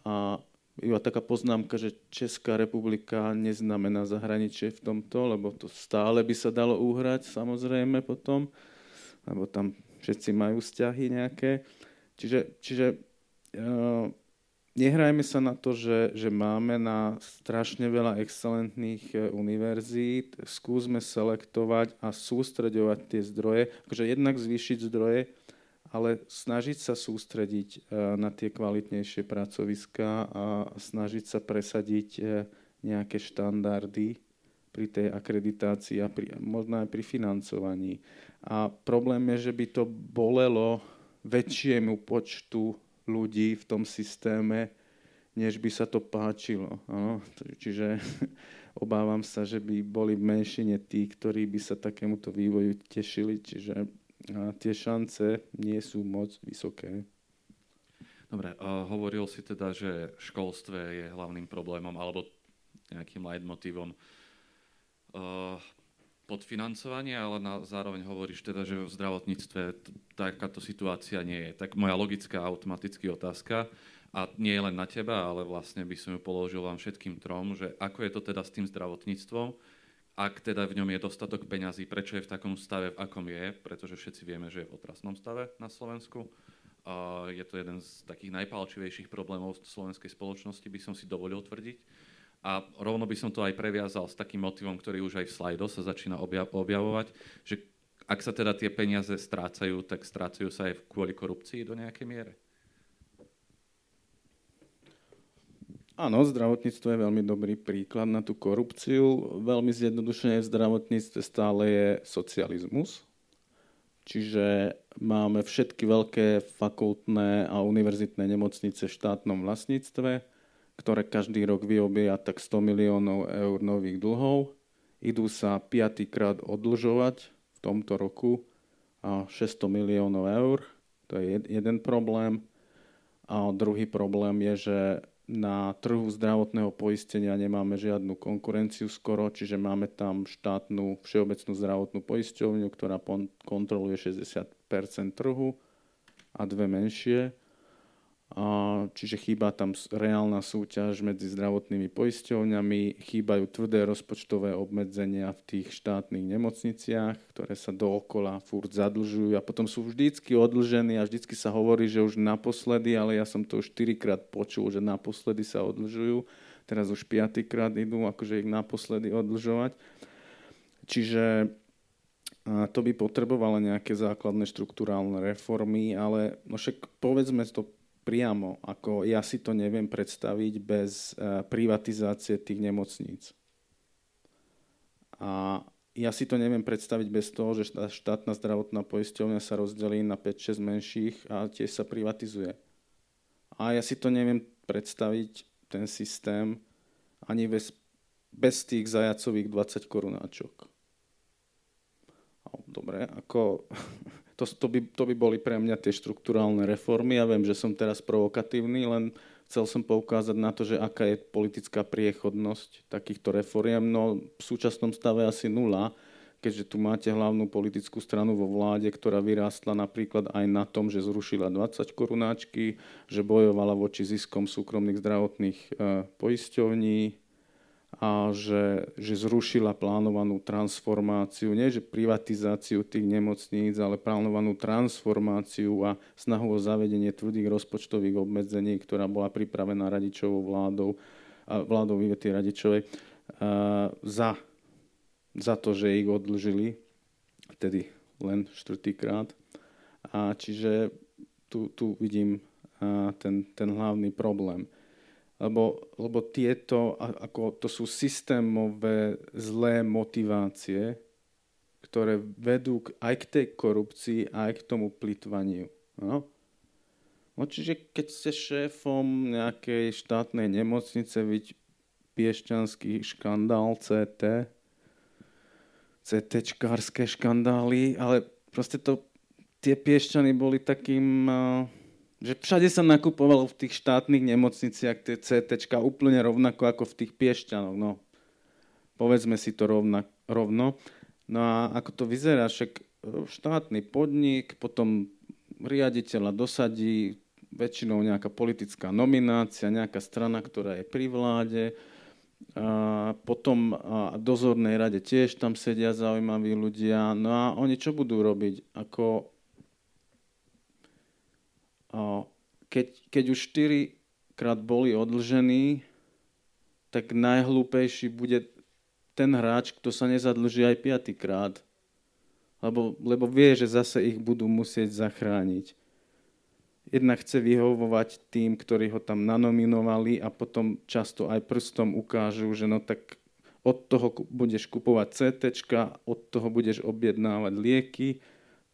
a iba taká poznámka, že Česká republika neznamená zahraničie v tomto, lebo to stále by sa dalo uhrať samozrejme potom, lebo tam všetci majú vzťahy nejaké. Čiže, čiže uh, nehrajme sa na to, že, že máme na strašne veľa excelentných e, univerzít, skúsme selektovať a sústreďovať tie zdroje, akože jednak zvýšiť zdroje, ale snažiť sa sústrediť e, na tie kvalitnejšie pracoviská a snažiť sa presadiť e, nejaké štandardy pri tej akreditácii a pri, možno aj pri financovaní. A problém je, že by to bolelo väčšiemu počtu ľudí v tom systéme, než by sa to páčilo. Ano? Čiže (laughs) obávam sa, že by boli v menšine tí, ktorí by sa takémuto vývoju tešili. Čiže tie šance nie sú moc vysoké. Dobre, hovoril si teda, že školstve je hlavným problémom alebo nejakým leitmotívom podfinancovanie, ale na, zároveň hovoríš teda, že v zdravotníctve takáto situácia nie je. Tak moja logická automatická otázka, a nie len na teba, ale vlastne by som ju položil vám všetkým trom, že ako je to teda s tým zdravotníctvom, ak teda v ňom je dostatok peňazí, prečo je v takom stave, v akom je, pretože všetci vieme, že je v otrasnom stave na Slovensku. Uh, je to jeden z takých najpálčivejších problémov slovenskej spoločnosti, by som si dovolil tvrdiť. A rovno by som to aj previazal s takým motivom, ktorý už aj v slajdo sa začína objavovať, že ak sa teda tie peniaze strácajú, tak strácajú sa aj kvôli korupcii do nejakej miere? Áno, zdravotníctvo je veľmi dobrý príklad na tú korupciu. Veľmi zjednodušene v zdravotníctve stále je socializmus. Čiže máme všetky veľké fakultné a univerzitné nemocnice v štátnom vlastníctve, ktoré každý rok vyobia tak 100 miliónov eur nových dlhov. Idú sa piatýkrát odlžovať v tomto roku a 600 miliónov eur. To je jeden problém. A druhý problém je, že na trhu zdravotného poistenia nemáme žiadnu konkurenciu skoro, čiže máme tam štátnu všeobecnú zdravotnú poisťovňu, ktorá kontroluje 60% trhu a dve menšie. Čiže chýba tam reálna súťaž medzi zdravotnými poisťovňami, chýbajú tvrdé rozpočtové obmedzenia v tých štátnych nemocniciach, ktoré sa dookola furt zadlžujú a potom sú vždycky odlžení a vždycky sa hovorí, že už naposledy, ale ja som to už 4 krát počul, že naposledy sa odlžujú, teraz už piatýkrát idú, akože ich naposledy odlžovať. Čiže a to by potrebovalo nejaké základné štruktúrálne reformy, ale no však povedzme to priamo, ako ja si to neviem predstaviť bez uh, privatizácie tých nemocníc. A ja si to neviem predstaviť bez toho, že štátna zdravotná poisťovňa sa rozdelí na 5-6 menších a tiež sa privatizuje. A ja si to neviem predstaviť, ten systém, ani bez, bez tých zajacových 20 korunáčok. Dobre, ako (laughs) to, to, by, to by boli pre mňa tie štruktúrálne reformy. Ja viem, že som teraz provokatívny, len chcel som poukázať na to, že aká je politická priechodnosť takýchto reforiem. No v súčasnom stave asi nula, keďže tu máte hlavnú politickú stranu vo vláde, ktorá vyrástla napríklad aj na tom, že zrušila 20 korunáčky, že bojovala voči ziskom súkromných zdravotných e, poisťovní, a že, že zrušila plánovanú transformáciu, nie že privatizáciu tých nemocníc, ale plánovanú transformáciu a snahu o zavedenie tvrdých rozpočtových obmedzení, ktorá bola pripravená radičovou vládou, vládou Ivety Radičovej, za, za to, že ich odlžili, tedy len štvrtýkrát. A čiže tu, tu vidím ten, ten hlavný problém lebo, lebo tieto, ako to sú systémové zlé motivácie, ktoré vedú aj k tej korupcii, aj k tomu plitvaniu. No? No, čiže keď ste šéfom nejakej štátnej nemocnice, byť piešťanský škandál CT, CT škandály, ale proste to, tie piešťany boli takým, že všade sa nakupovalo v tých štátnych nemocniciach tie CT úplne rovnako ako v tých piešťanoch. No, povedzme si to rovna, rovno. No a ako to vyzerá, však e, štátny podnik, potom riaditeľa dosadí väčšinou nejaká politická nominácia, nejaká strana, ktorá je pri vláde, a potom a dozornej rade tiež tam sedia zaujímaví ľudia. No a oni čo budú robiť? Ako, keď, keď už štyrikrát boli odlžení, tak najhlúpejší bude ten hráč, kto sa nezadlží aj piatýkrát. Lebo, lebo vie, že zase ich budú musieť zachrániť jednak chce vyhovovať tým, ktorí ho tam nanominovali a potom často aj prstom ukážu, že no tak od toho budeš kupovať CT, od toho budeš objednávať lieky,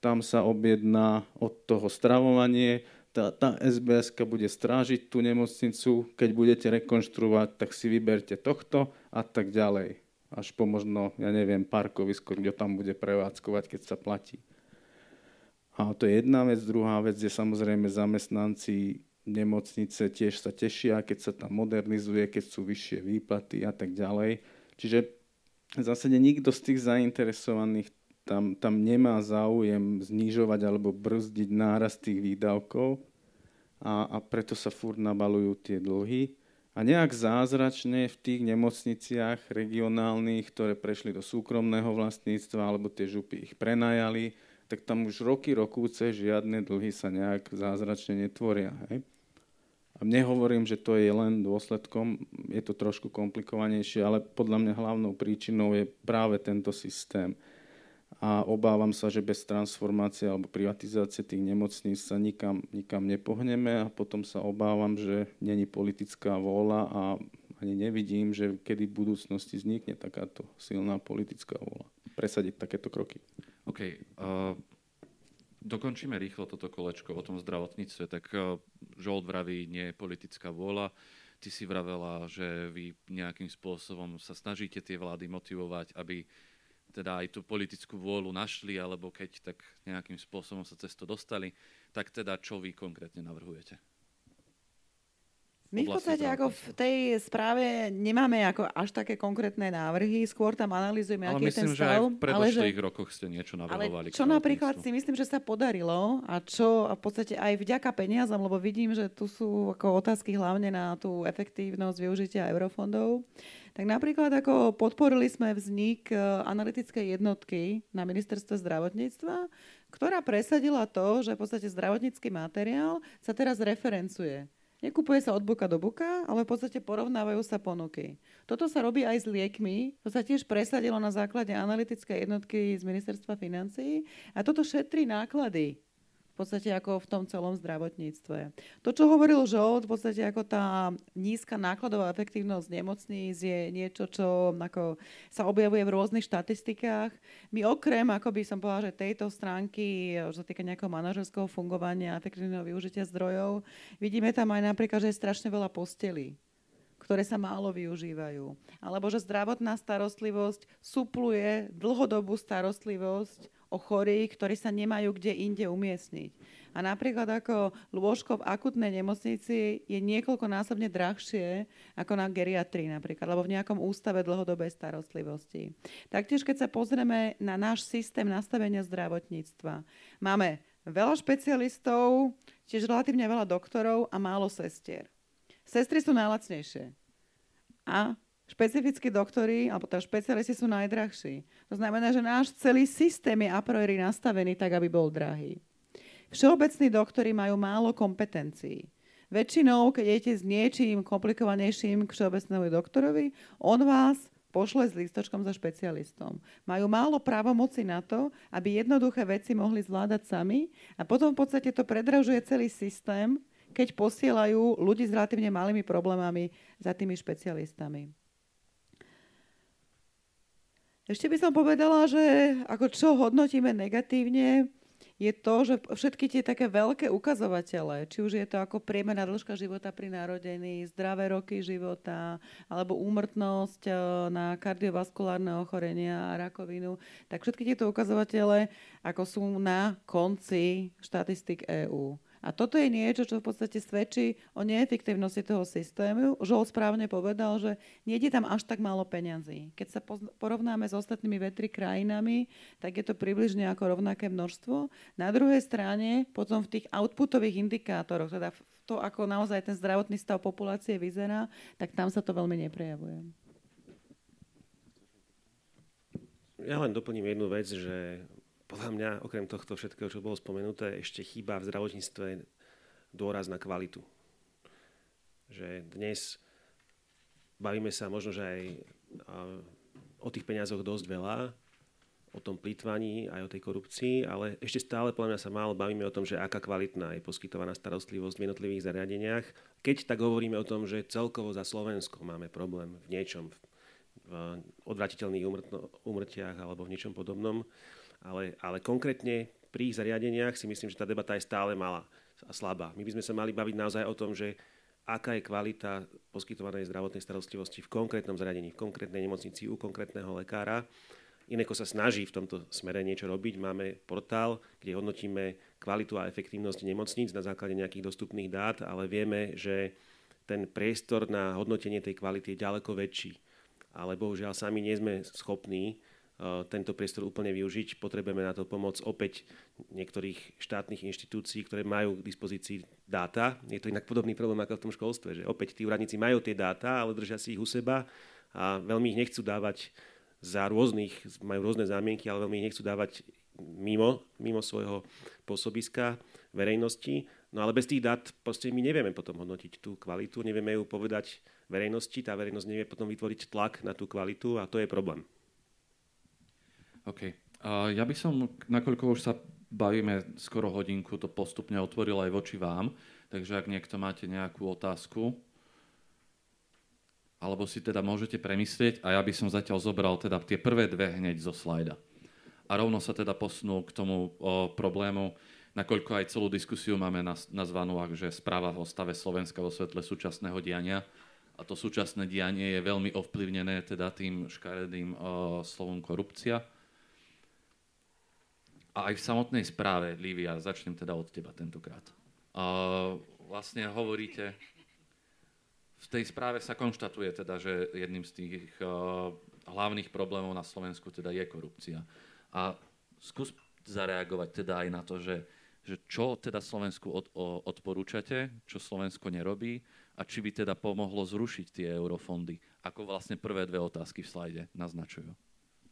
tam sa objedná od toho stravovanie, tá, tá SBS bude strážiť tú nemocnicu, keď budete rekonštruovať, tak si vyberte tohto a tak ďalej. Až po možno, ja neviem, parkovisko, kde tam bude prevádzkovať, keď sa platí. A to je jedna vec. Druhá vec je samozrejme zamestnanci nemocnice tiež sa tešia, keď sa tam modernizuje, keď sú vyššie výplaty a tak ďalej. Čiže v zásade nikto z tých zainteresovaných tam, tam nemá záujem znižovať alebo brzdiť nárast tých výdavkov a, a preto sa furt nabalujú tie dlhy. A nejak zázračne v tých nemocniciach regionálnych, ktoré prešli do súkromného vlastníctva alebo tie župy ich prenajali, tak tam už roky, rokúce žiadne dlhy sa nejak zázračne netvoria. Hej? A nehovorím, že to je len dôsledkom, je to trošku komplikovanejšie, ale podľa mňa hlavnou príčinou je práve tento systém. A obávam sa, že bez transformácie alebo privatizácie tých nemocníc sa nikam, nikam nepohneme a potom sa obávam, že není politická vôľa a ani nevidím, že kedy v budúcnosti vznikne takáto silná politická vôľa presadiť takéto kroky. OK. Uh, dokončíme rýchlo toto kolečko o tom zdravotníctve. Tak uh, Žolt vraví, nie je politická vôľa. Ty si vravela, že vy nejakým spôsobom sa snažíte tie vlády motivovať, aby teda aj tú politickú vôľu našli, alebo keď tak nejakým spôsobom sa cez dostali, tak teda čo vy konkrétne navrhujete? My v podstate ako v tej správe nemáme ako až také konkrétne návrhy, skôr tam analýzujeme, aký je ten stav. že aj v predošlých že... rokoch ste niečo navrhovali. Ale čo napríklad si myslím, že sa podarilo a čo v podstate aj vďaka peniazom, lebo vidím, že tu sú ako otázky hlavne na tú efektívnosť využitia eurofondov, tak napríklad ako podporili sme vznik e, analytickej jednotky na ministerstve zdravotníctva, ktorá presadila to, že v podstate zdravotnícky materiál sa teraz referencuje Nekupuje sa od boka do boka, ale v podstate porovnávajú sa ponuky. Toto sa robí aj s liekmi. To sa tiež presadilo na základe analytickej jednotky z ministerstva financií. A toto šetrí náklady podstate ako v tom celom zdravotníctve. To, čo hovoril Žolt, v podstate ako tá nízka nákladová efektívnosť nemocníc je niečo, čo ako sa objavuje v rôznych štatistikách. My okrem, ako by som povedala, že tejto stránky, čo týka nejakého manažerského fungovania efektívneho využitia zdrojov, vidíme tam aj napríklad, že je strašne veľa postelí ktoré sa málo využívajú. Alebo že zdravotná starostlivosť supluje dlhodobú starostlivosť o chorých, ktorí sa nemajú kde inde umiestniť. A napríklad ako lôžko v akutnej nemocnici je niekoľkonásobne drahšie ako na geriatrii napríklad, alebo v nejakom ústave dlhodobej starostlivosti. Taktiež, keď sa pozrieme na náš systém nastavenia zdravotníctva, máme veľa špecialistov, tiež relatívne veľa doktorov a málo sestier. Sestry sú najlacnejšie. A špecifickí doktory, alebo teda špecialisti sú najdrahší. To znamená, že náš celý systém je a priori nastavený tak, aby bol drahý. Všeobecní doktory majú málo kompetencií. Väčšinou, keď idete s niečím komplikovanejším k všeobecnému doktorovi, on vás pošle s listočkom za špecialistom. Majú málo právomoci na to, aby jednoduché veci mohli zvládať sami a potom v podstate to predražuje celý systém, keď posielajú ľudí s relatívne malými problémami za tými špecialistami. Ešte by som povedala, že ako čo hodnotíme negatívne, je to, že všetky tie také veľké ukazovatele, či už je to ako priemerná dĺžka života pri narodení, zdravé roky života, alebo úmrtnosť e, na kardiovaskulárne ochorenia a rakovinu, tak všetky tieto ukazovatele ako sú na konci štatistik EÚ. A toto je niečo, čo v podstate svedčí o neefektivnosti toho systému. Žol správne povedal, že nejde tam až tak málo peňazí. Keď sa porovnáme s ostatnými vetri krajinami, tak je to približne ako rovnaké množstvo. Na druhej strane, potom v tých outputových indikátoroch, teda to, ako naozaj ten zdravotný stav populácie vyzerá, tak tam sa to veľmi neprejavuje. Ja len doplním jednu vec, že podľa mňa, okrem tohto všetkého, čo bolo spomenuté, ešte chýba v zdravotníctve dôraz na kvalitu. Že dnes bavíme sa možno, že aj o tých peniazoch dosť veľa, o tom plýtvaní, aj o tej korupcii, ale ešte stále podľa mňa sa málo bavíme o tom, že aká kvalitná je poskytovaná starostlivosť v jednotlivých zariadeniach. Keď tak hovoríme o tom, že celkovo za Slovensko máme problém v niečom, v odvratiteľných úmrtiach alebo v niečom podobnom, ale, ale konkrétne pri ich zariadeniach si myslím, že tá debata je stále malá a slabá. My by sme sa mali baviť naozaj o tom, že aká je kvalita poskytovanej zdravotnej starostlivosti v konkrétnom zariadení, v konkrétnej nemocnici u konkrétneho lekára. Ineko sa snaží v tomto smere niečo robiť. Máme portál, kde hodnotíme kvalitu a efektívnosť nemocníc na základe nejakých dostupných dát, ale vieme, že ten priestor na hodnotenie tej kvality je ďaleko väčší. Ale bohužiaľ sami nie sme schopní tento priestor úplne využiť. Potrebujeme na to pomoc opäť niektorých štátnych inštitúcií, ktoré majú k dispozícii dáta. Je to inak podobný problém ako v tom školstve, že opäť tí úradníci majú tie dáta, ale držia si ich u seba a veľmi ich nechcú dávať za rôznych, majú rôzne zámienky, ale veľmi ich nechcú dávať mimo, mimo svojho pôsobiska verejnosti. No ale bez tých dát proste my nevieme potom hodnotiť tú kvalitu, nevieme ju povedať verejnosti, tá verejnosť nevie potom vytvoriť tlak na tú kvalitu a to je problém. OK. Uh, ja by som, nakoľko už sa bavíme skoro hodinku, to postupne otvoril aj voči vám, takže ak niekto máte nejakú otázku, alebo si teda môžete premyslieť a ja by som zatiaľ zobral teda tie prvé dve hneď zo slajda. A rovno sa teda posunú k tomu o, problému, nakoľko aj celú diskusiu máme nazvanú že správa o stave Slovenska vo svetle súčasného diania. A to súčasné dianie je veľmi ovplyvnené teda tým škaredým o, slovom korupcia a aj v samotnej správe, Lívia, začnem teda od teba tentokrát. Uh, vlastne hovoríte, v tej správe sa konštatuje teda, že jedným z tých uh, hlavných problémov na Slovensku teda je korupcia. A skús zareagovať teda aj na to, že, že čo teda Slovensku od, o, odporúčate, čo Slovensko nerobí a či by teda pomohlo zrušiť tie eurofondy, ako vlastne prvé dve otázky v slajde naznačujú.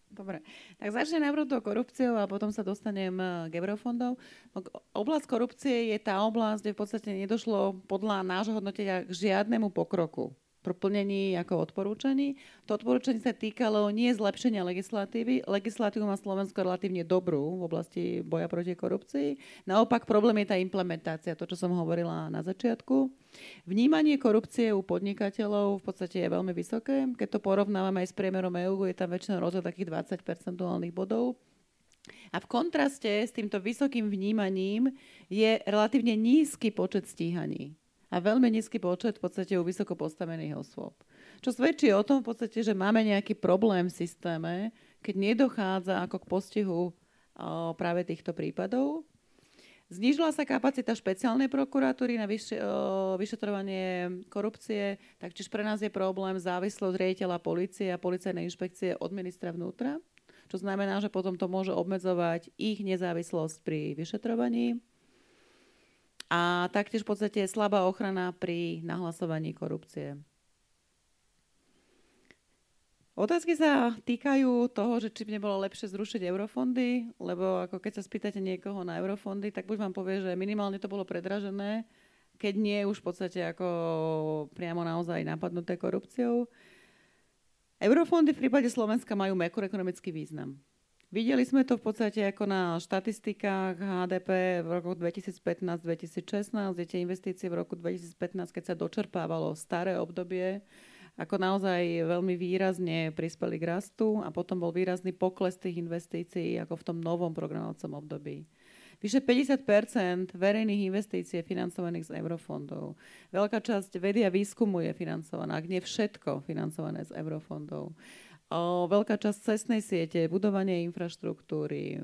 Dobre, tak začnem najprv tou korupciou a potom sa dostanem eh, k eurofondov. No, oblasť korupcie je tá oblasť, kde v podstate nedošlo podľa nášho hodnotenia k žiadnemu pokroku plnení ako odporúčaní. To odporúčanie sa týkalo nie zlepšenia legislatívy. Legislatívu má Slovensko relatívne dobrú v oblasti boja proti korupcii. Naopak problém je tá implementácia, to, čo som hovorila na začiatku. Vnímanie korupcie u podnikateľov v podstate je veľmi vysoké. Keď to porovnávame aj s priemerom EU, je tam väčšinou rozdiel takých 20 percentuálnych bodov. A v kontraste s týmto vysokým vnímaním je relatívne nízky počet stíhaní a veľmi nízky počet v podstate u vysoko postavených osôb. Čo svedčí o tom v podstate, že máme nejaký problém v systéme, keď nedochádza ako k postihu práve týchto prípadov. Znížila sa kapacita špeciálnej prokuratúry na vyš, vyšetrovanie korupcie, taktiež pre nás je problém závislosť riaditeľa policie a policajnej inšpekcie od ministra vnútra, čo znamená, že potom to môže obmedzovať ich nezávislosť pri vyšetrovaní. A taktiež v podstate je slabá ochrana pri nahlasovaní korupcie. Otázky sa týkajú toho, že či by nebolo lepšie zrušiť eurofondy, lebo ako keď sa spýtate niekoho na eurofondy, tak buď vám povie, že minimálne to bolo predražené, keď nie už v podstate ako priamo naozaj napadnuté korupciou. Eurofondy v prípade Slovenska majú makroekonomický význam. Videli sme to v podstate ako na štatistikách HDP v roku 2015-2016, kde tie investície v roku 2015, keď sa dočerpávalo staré obdobie, ako naozaj veľmi výrazne prispeli k rastu a potom bol výrazný pokles tých investícií ako v tom novom programovacom období. Vyše 50% verejných investícií je financovaných z eurofondov. Veľká časť vedy a výskumu je financovaná, ak nie všetko financované z eurofondov. O, veľká časť cestnej siete, budovanie infraštruktúry,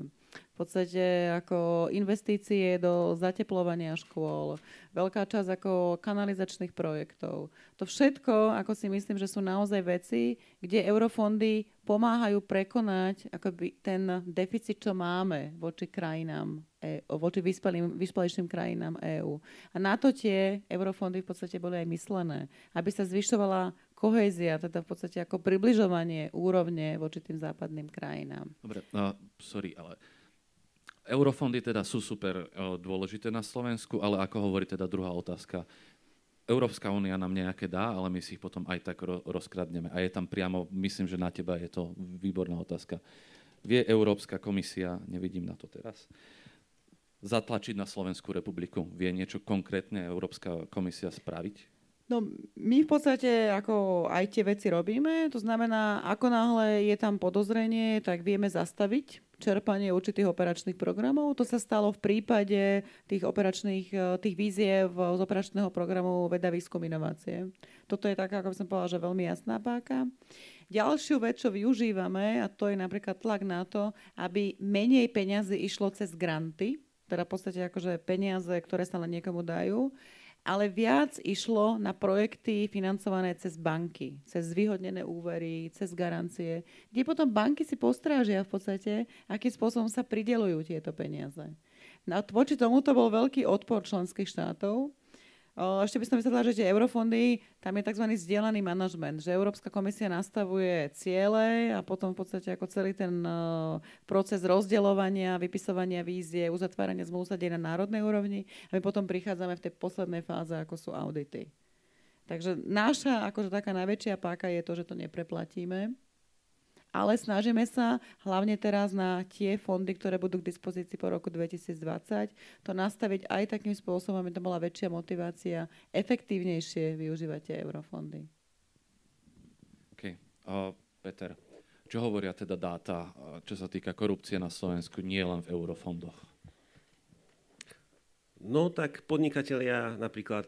v podstate ako investície do zateplovania škôl, veľká časť ako kanalizačných projektov. To všetko, ako si myslím, že sú naozaj veci, kde eurofondy pomáhajú prekonať akoby ten deficit, čo máme voči krajinám, e, voči vyspelým, krajinám EÚ. A na to tie eurofondy v podstate boli aj myslené, aby sa zvyšovala kohézia, teda v podstate ako približovanie úrovne voči tým západným krajinám. Dobre, no, sorry, ale Eurofondy teda sú super eh, dôležité na Slovensku, ale ako hovorí teda druhá otázka, Európska únia nám nejaké dá, ale my si ich potom aj tak rozkradneme. A je tam priamo, myslím, že na teba je to výborná otázka. Vie Európska komisia, nevidím na to teraz, zatlačiť na Slovenskú republiku? Vie niečo konkrétne Európska komisia spraviť? No, my v podstate ako aj tie veci robíme, to znamená, ako náhle je tam podozrenie, tak vieme zastaviť čerpanie určitých operačných programov. To sa stalo v prípade tých operačných, e, tých víziev z operačného programu Veda, výskum, inovácie. Toto je taká, ako by som povedala, že veľmi jasná páka. Ďalšiu vec, čo využívame, a to je napríklad tlak na to, aby menej peňazí išlo cez granty, teda v podstate akože peniaze, ktoré sa len niekomu dajú, ale viac išlo na projekty financované cez banky, cez zvýhodnené úvery, cez garancie, kde potom banky si postrážia v podstate, akým spôsobom sa pridelujú tieto peniaze. No, voči tomuto bol veľký odpor členských štátov, ešte by som vysvetlila, že tie eurofondy, tam je tzv. zdieľaný manažment, že Európska komisia nastavuje ciele a potom v podstate ako celý ten proces rozdeľovania, vypisovania vízie, uzatvárania zmluv sa deje na národnej úrovni a my potom prichádzame v tej poslednej fáze, ako sú audity. Takže naša akože taká najväčšia páka je to, že to nepreplatíme ale snažíme sa hlavne teraz na tie fondy, ktoré budú k dispozícii po roku 2020, to nastaviť aj takým spôsobom, aby to bola väčšia motivácia efektívnejšie využívať tie eurofondy. OK. Uh, Peter, čo hovoria teda dáta, čo sa týka korupcie na Slovensku, nie len v eurofondoch? No tak podnikatelia napríklad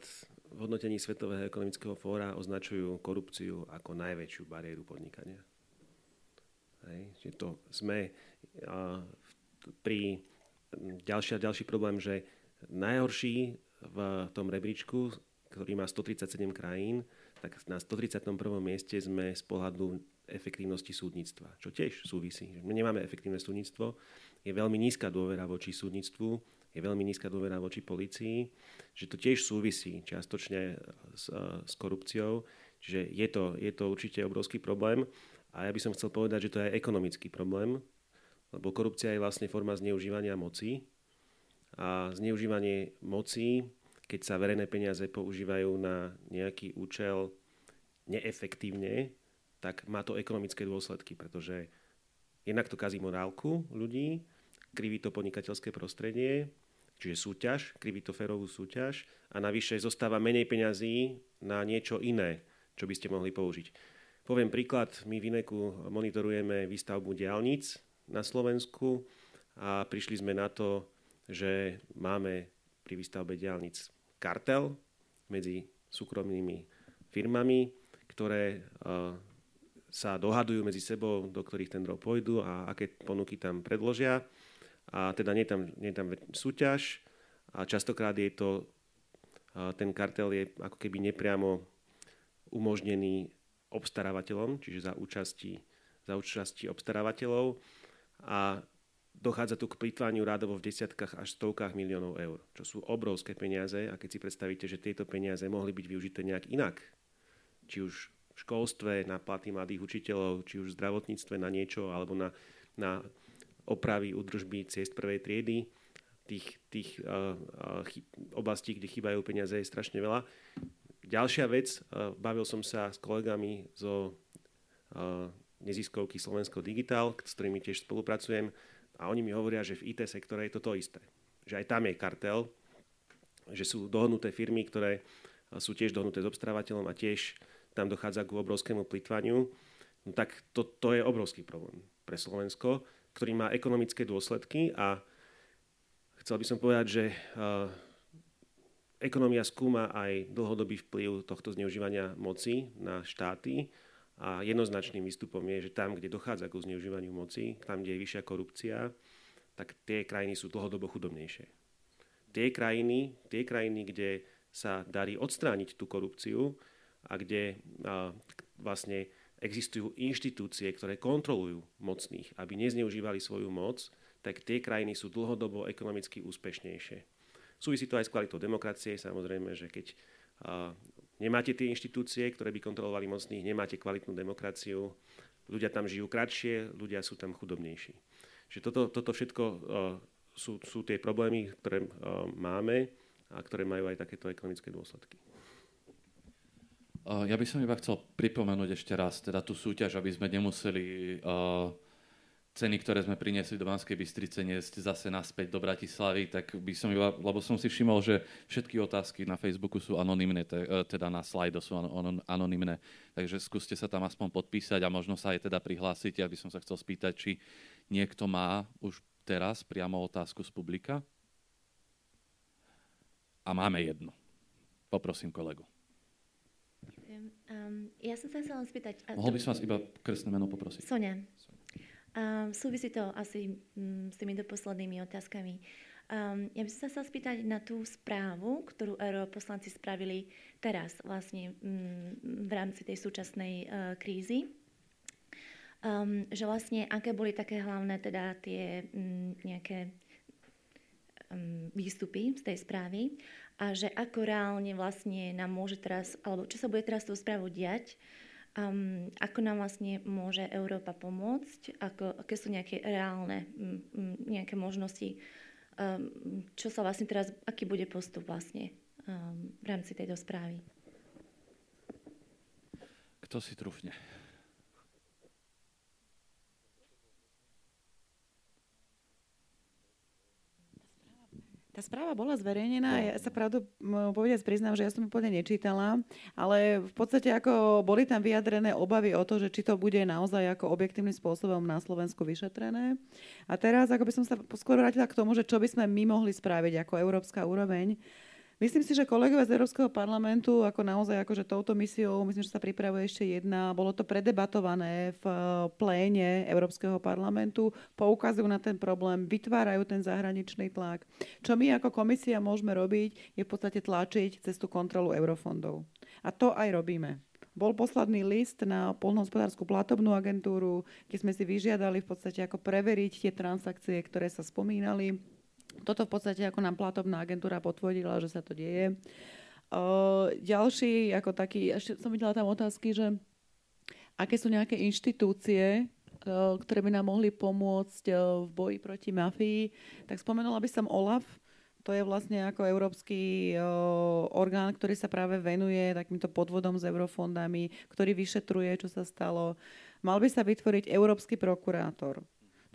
v hodnotení Svetového ekonomického fóra označujú korupciu ako najväčšiu bariéru podnikania. Hej, že to sme a, pri ďalší, ďalší problém, že najhorší v tom rebríčku, ktorý má 137 krajín, tak na 131. mieste sme z pohľadu efektívnosti súdnictva, čo tiež súvisí. My nemáme efektívne súdnictvo, je veľmi nízka dôvera voči súdnictvu, je veľmi nízka dôvera voči policii, že to tiež súvisí čiastočne s, s korupciou, čiže je to, je to určite obrovský problém. A ja by som chcel povedať, že to je ekonomický problém, lebo korupcia je vlastne forma zneužívania moci. A zneužívanie moci, keď sa verejné peniaze používajú na nejaký účel neefektívne, tak má to ekonomické dôsledky, pretože jednak to kazí morálku ľudí, kriví to podnikateľské prostredie, čiže súťaž, kriví to férovú súťaž a navyše zostáva menej peňazí na niečo iné, čo by ste mohli použiť. Poviem príklad, my v INEKu monitorujeme výstavbu diálnic na Slovensku a prišli sme na to, že máme pri výstavbe diálnic kartel medzi súkromnými firmami, ktoré sa dohadujú medzi sebou, do ktorých tendrov pôjdu a aké ponuky tam predložia. A teda nie je tam, nie tam súťaž a častokrát je to, ten kartel je ako keby nepriamo umožnený obstarávateľom, čiže za účasti, za účasti obstarávateľov a dochádza tu k plýtvaniu rádovo v desiatkách až stovkách miliónov eur, čo sú obrovské peniaze a keď si predstavíte, že tieto peniaze mohli byť využité nejak inak, či už v školstve, na platy mladých učiteľov, či už v zdravotníctve na niečo, alebo na, na opravy, údržby ciest prvej triedy, tých, tých uh, uh, chy- oblastí, kde chýbajú peniaze, je strašne veľa. Ďalšia vec, eh, bavil som sa s kolegami zo eh, neziskovky Slovensko Digital, s ktorými tiež spolupracujem a oni mi hovoria, že v IT sektore je to to isté. Že aj tam je kartel, že sú dohodnuté firmy, ktoré eh, sú tiež dohodnuté s obstarávateľom a tiež tam dochádza k obrovskému plitvaniu. No tak to, to je obrovský problém pre Slovensko, ktorý má ekonomické dôsledky a chcel by som povedať, že ekonomia skúma aj dlhodobý vplyv tohto zneužívania moci na štáty a jednoznačným výstupom je, že tam, kde dochádza k zneužívaniu moci, tam, kde je vyššia korupcia, tak tie krajiny sú dlhodobo chudobnejšie. Tie krajiny, tie krajiny kde sa darí odstrániť tú korupciu a kde a, vlastne existujú inštitúcie, ktoré kontrolujú mocných, aby nezneužívali svoju moc, tak tie krajiny sú dlhodobo ekonomicky úspešnejšie. Súvisí to aj s kvalitou demokracie, samozrejme, že keď a, nemáte tie inštitúcie, ktoré by kontrolovali mocných, nemáte kvalitnú demokraciu, ľudia tam žijú kratšie, ľudia sú tam chudobnejší. Že toto, toto všetko a, sú, sú tie problémy, ktoré a, máme a ktoré majú aj takéto ekonomické dôsledky. Ja by som iba chcel pripomenúť ešte raz teda tú súťaž, aby sme nemuseli uh, ceny, ktoré sme priniesli do Banskej Bystrice, niesť zase naspäť do Bratislavy, tak by som iba, lebo som si všimol, že všetky otázky na Facebooku sú anonimné, e, teda na slajdo sú anonimné, takže skúste sa tam aspoň podpísať a možno sa aj teda prihlásiť. Ja by som sa chcel spýtať, či niekto má už teraz priamo otázku z publika. A máme jednu. Poprosím kolegu. Um, ja som sa chcela spýtať... Mohol by som vás iba krstné meno poprosiť? Sonia. Um, súvisí to asi um, s týmito poslednými otázkami. Um, ja by som sa chcela spýtať na tú správu, ktorú europoslanci spravili teraz vlastne um, v rámci tej súčasnej uh, krízy. Um, že vlastne aké boli také hlavné teda tie um, nejaké um, výstupy z tej správy a že ako reálne vlastne nám môže teraz, alebo čo sa bude teraz s tou správou diať, Um, ako nám vlastne môže Európa pomôcť, ako, aké sú nejaké reálne m, m, nejaké možnosti, um, čo sa vlastne teraz, aký bude postup vlastne um, v rámci tejto správy. Kto si trúfne? Tá správa bola zverejnená, ja sa pravdu povedať priznám, že ja som úplne nečítala, ale v podstate ako boli tam vyjadrené obavy o to, že či to bude naozaj ako objektívnym spôsobom na Slovensku vyšetrené. A teraz ako by som sa skôr vrátila k tomu, že čo by sme my mohli spraviť ako európska úroveň. Myslím si, že kolegovia z Európskeho parlamentu, ako naozaj akože touto misiou, myslím, že sa pripravuje ešte jedna, bolo to predebatované v eh, pléne Európskeho parlamentu, poukazujú na ten problém, vytvárajú ten zahraničný tlak. Čo my ako komisia môžeme robiť, je v podstate tlačiť cez tú kontrolu eurofondov. A to aj robíme. Bol posledný list na polnohospodárskú platobnú agentúru, kde sme si vyžiadali v podstate ako preveriť tie transakcie, ktoré sa spomínali toto v podstate ako nám platobná agentúra potvrdila, že sa to deje. Uh, ďalší, ako taký, ešte som videla tam otázky, že aké sú nejaké inštitúcie, uh, ktoré by nám mohli pomôcť uh, v boji proti mafii, tak spomenula by som OLAF, to je vlastne ako európsky orgán, ktorý sa práve venuje takýmto podvodom s eurofondami, ktorý vyšetruje, čo sa stalo. Mal by sa vytvoriť európsky prokurátor.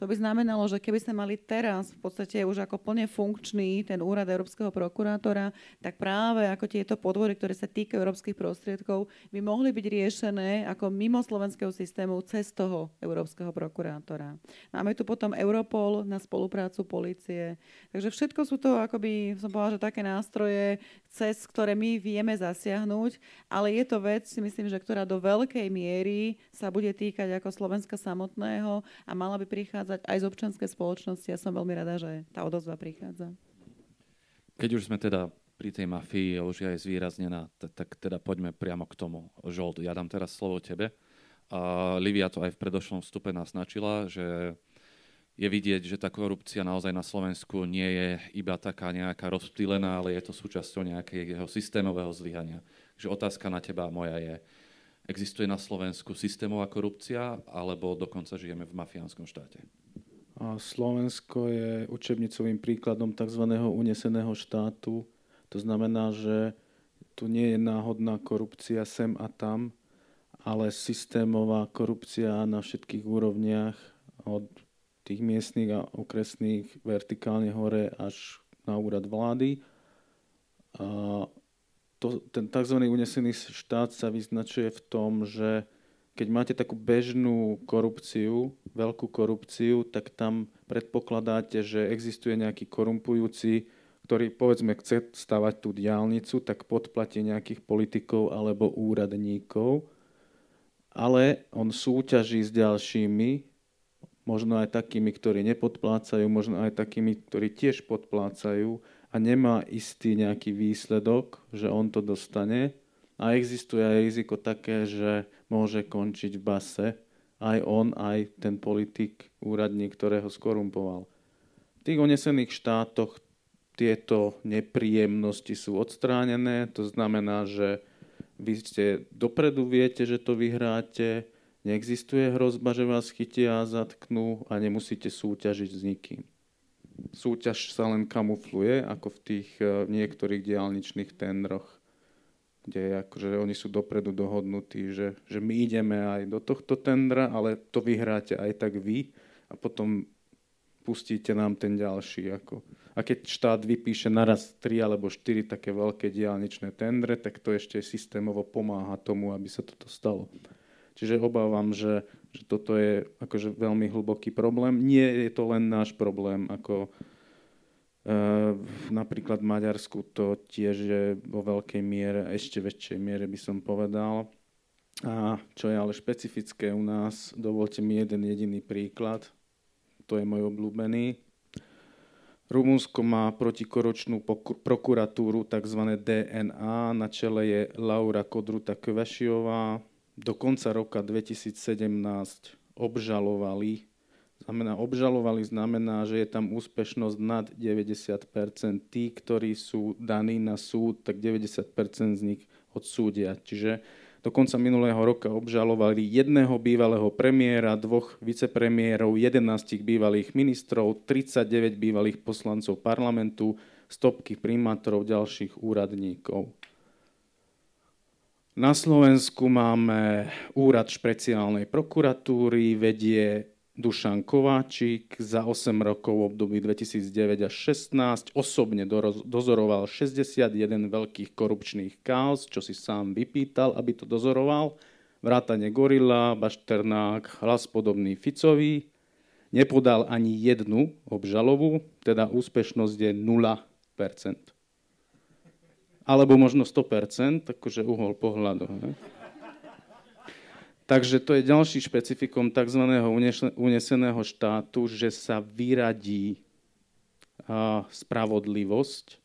To by znamenalo, že keby sme mali teraz v podstate už ako plne funkčný ten úrad Európskeho prokurátora, tak práve ako tieto podvody, ktoré sa týkajú európskych prostriedkov, by mohli byť riešené ako mimo slovenského systému cez toho Európskeho prokurátora. Máme tu potom Europol na spoluprácu policie. Takže všetko sú to, akoby som povedala, že také nástroje, cez ktoré my vieme zasiahnuť, ale je to vec, si myslím, že ktorá do veľkej miery sa bude týkať ako Slovenska samotného a mala by prichádzať prichádzať aj z občanskej spoločnosti. Ja som veľmi rada, že tá odozva prichádza. Keď už sme teda pri tej mafii už je zvýraznená, tak teda poďme priamo k tomu. Žold, ja dám teraz slovo tebe. A Livia to aj v predošlom vstupe naznačila, že je vidieť, že tá korupcia naozaj na Slovensku nie je iba taká nejaká rozptýlená, ale je to súčasťou nejakého systémového zlyhania. Takže otázka na teba moja je, Existuje na Slovensku systémová korupcia, alebo dokonca žijeme v mafiánskom štáte? Slovensko je učebnicovým príkladom tzv. uneseného štátu. To znamená, že tu nie je náhodná korupcia sem a tam, ale systémová korupcia na všetkých úrovniach, od tých miestnych a okresných vertikálne hore až na úrad vlády. A to, ten tzv. unesený štát sa vyznačuje v tom, že keď máte takú bežnú korupciu, veľkú korupciu, tak tam predpokladáte, že existuje nejaký korumpujúci, ktorý povedzme chce stavať tú diálnicu, tak podplatí nejakých politikov alebo úradníkov, ale on súťaží s ďalšími, možno aj takými, ktorí nepodplácajú, možno aj takými, ktorí tiež podplácajú a nemá istý nejaký výsledok, že on to dostane. A existuje aj riziko také, že môže končiť v base aj on, aj ten politik, úradník, ktorého skorumpoval. V tých onesených štátoch tieto nepríjemnosti sú odstránené, to znamená, že vy ste dopredu viete, že to vyhráte, neexistuje hrozba, že vás chytia a zatknú a nemusíte súťažiť s nikým. Súťaž sa len kamufluje, ako v tých uh, niektorých diálničných tendroch kde akože oni sú dopredu dohodnutí, že, že my ideme aj do tohto tendra, ale to vyhráte aj tak vy a potom pustíte nám ten ďalší. Ako. A keď štát vypíše naraz tri alebo štyri také veľké diálničné tendre, tak to ešte systémovo pomáha tomu, aby sa toto stalo. Čiže obávam, že, že toto je akože veľmi hlboký problém. Nie je to len náš problém, ako napríklad v Maďarsku to tiež je vo veľkej miere, ešte väčšej miere by som povedal. A čo je ale špecifické u nás, dovolte mi jeden jediný príklad, to je môj obľúbený. Rumunsko má protikoročnú prokuratúru tzv. DNA, na čele je Laura Kodruta Kvešiová. Do konca roka 2017 obžalovali znamená, obžalovali znamená, že je tam úspešnosť nad 90%. Tí, ktorí sú daní na súd, tak 90% z nich odsúdia. Čiže do konca minulého roka obžalovali jedného bývalého premiéra, dvoch vicepremiérov, 11 bývalých ministrov, 39 bývalých poslancov parlamentu, stopky primátorov, ďalších úradníkov. Na Slovensku máme úrad špeciálnej prokuratúry, vedie Dušan Kováčik za 8 rokov v období 2009 až 16 osobne dozoroval 61 veľkých korupčných kaos, čo si sám vypýtal, aby to dozoroval. Vrátane Gorila, Bašternák, hlas podobný Ficovi. Nepodal ani jednu obžalovu, teda úspešnosť je 0%. Alebo možno 100%, akože uhol pohľadu. Ne? Takže to je ďalší špecifikom tzv. uneseného štátu, že sa vyradí spravodlivosť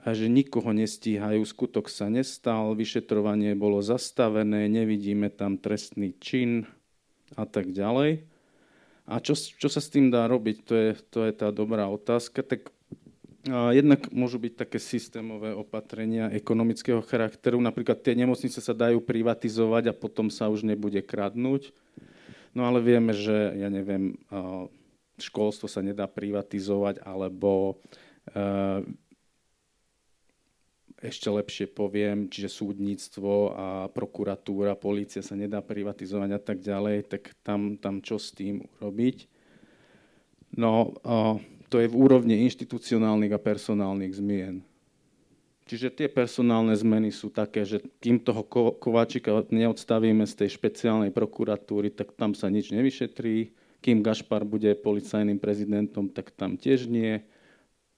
a že nikoho nestíhajú, skutok sa nestal, vyšetrovanie bolo zastavené, nevidíme tam trestný čin a tak ďalej. A čo, čo sa s tým dá robiť, to je, to je tá dobrá otázka. Tak Jednak môžu byť také systémové opatrenia ekonomického charakteru. Napríklad tie nemocnice sa dajú privatizovať a potom sa už nebude kradnúť. No ale vieme, že, ja neviem, školstvo sa nedá privatizovať, alebo ešte lepšie poviem, čiže súdnictvo a prokuratúra, polícia sa nedá privatizovať a tak ďalej, tak tam, tam čo s tým urobiť. No, to je v úrovni inštitucionálnych a personálnych zmien. Čiže tie personálne zmeny sú také, že kým toho Kováčika neodstavíme z tej špeciálnej prokuratúry, tak tam sa nič nevyšetrí. Kým Gašpar bude policajným prezidentom, tak tam tiež nie.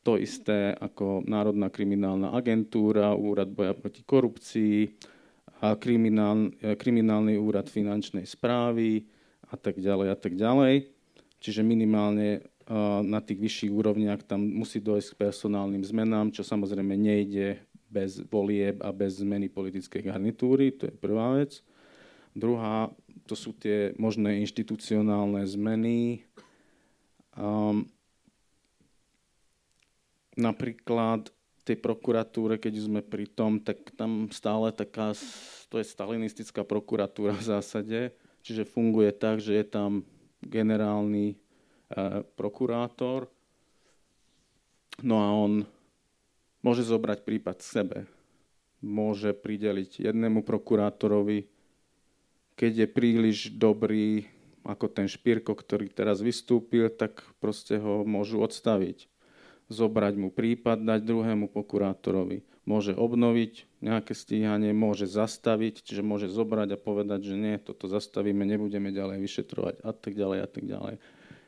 To isté ako Národná kriminálna agentúra, Úrad boja proti korupcii, a kriminál, kriminálny úrad finančnej správy a tak ďalej a tak ďalej. Čiže minimálne na tých vyšších úrovniach tam musí dojsť k personálnym zmenám, čo samozrejme nejde bez volieb a bez zmeny politickej garnitúry, to je prvá vec. Druhá, to sú tie možné inštitucionálne zmeny. Um, napríklad tej prokuratúre, keď sme pri tom, tak tam stále taká, to je stalinistická prokuratúra v zásade, čiže funguje tak, že je tam generálny prokurátor. No a on môže zobrať prípad sebe. Môže prideliť jednému prokurátorovi, keď je príliš dobrý ako ten Špírko, ktorý teraz vystúpil, tak proste ho môžu odstaviť. Zobrať mu prípad, dať druhému prokurátorovi. môže obnoviť nejaké stíhanie, môže zastaviť, čiže môže zobrať a povedať, že nie, toto zastavíme, nebudeme ďalej vyšetrovať a tak ďalej a tak ďalej.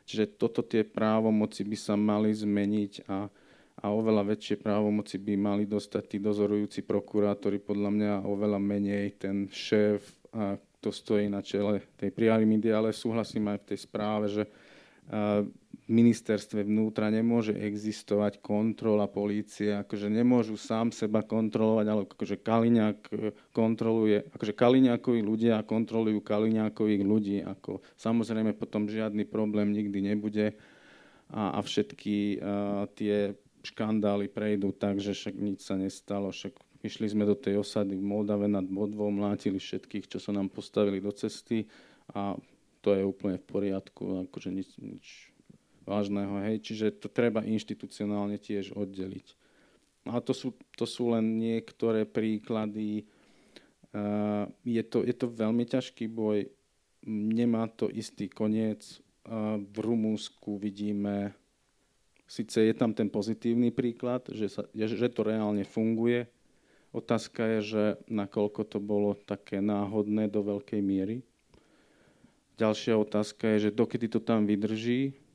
Čiže toto tie právomoci by sa mali zmeniť a, a oveľa väčšie právomoci by mali dostať tí dozorujúci prokurátori, podľa mňa oveľa menej ten šéf, a kto stojí na čele tej pyramídy, ale súhlasím aj v tej správe, že ministerstve vnútra nemôže existovať kontrola polície, akože nemôžu sám seba kontrolovať, ale akože Kaliňák e, kontroluje, akože Kaliňákovi ľudia kontrolujú Kaliňákových ľudí, ako samozrejme potom žiadny problém nikdy nebude a, a všetky a, tie škandály prejdú tak, že však nič sa nestalo, však išli sme do tej osady v Moldave nad Bodvou, mlátili všetkých, čo sa nám postavili do cesty a to je úplne v poriadku, akože nič, nič vážneho, hej, čiže to treba inštitucionálne tiež oddeliť. A to sú, to sú len niektoré príklady. Uh, je, to, je to veľmi ťažký boj, nemá to istý koniec. Uh, v Rumúnsku vidíme, síce je tam ten pozitívny príklad, že, sa, že to reálne funguje. Otázka je, že nakoľko to bolo také náhodné do veľkej miery. Ďalšia otázka je, že dokedy to tam vydrží.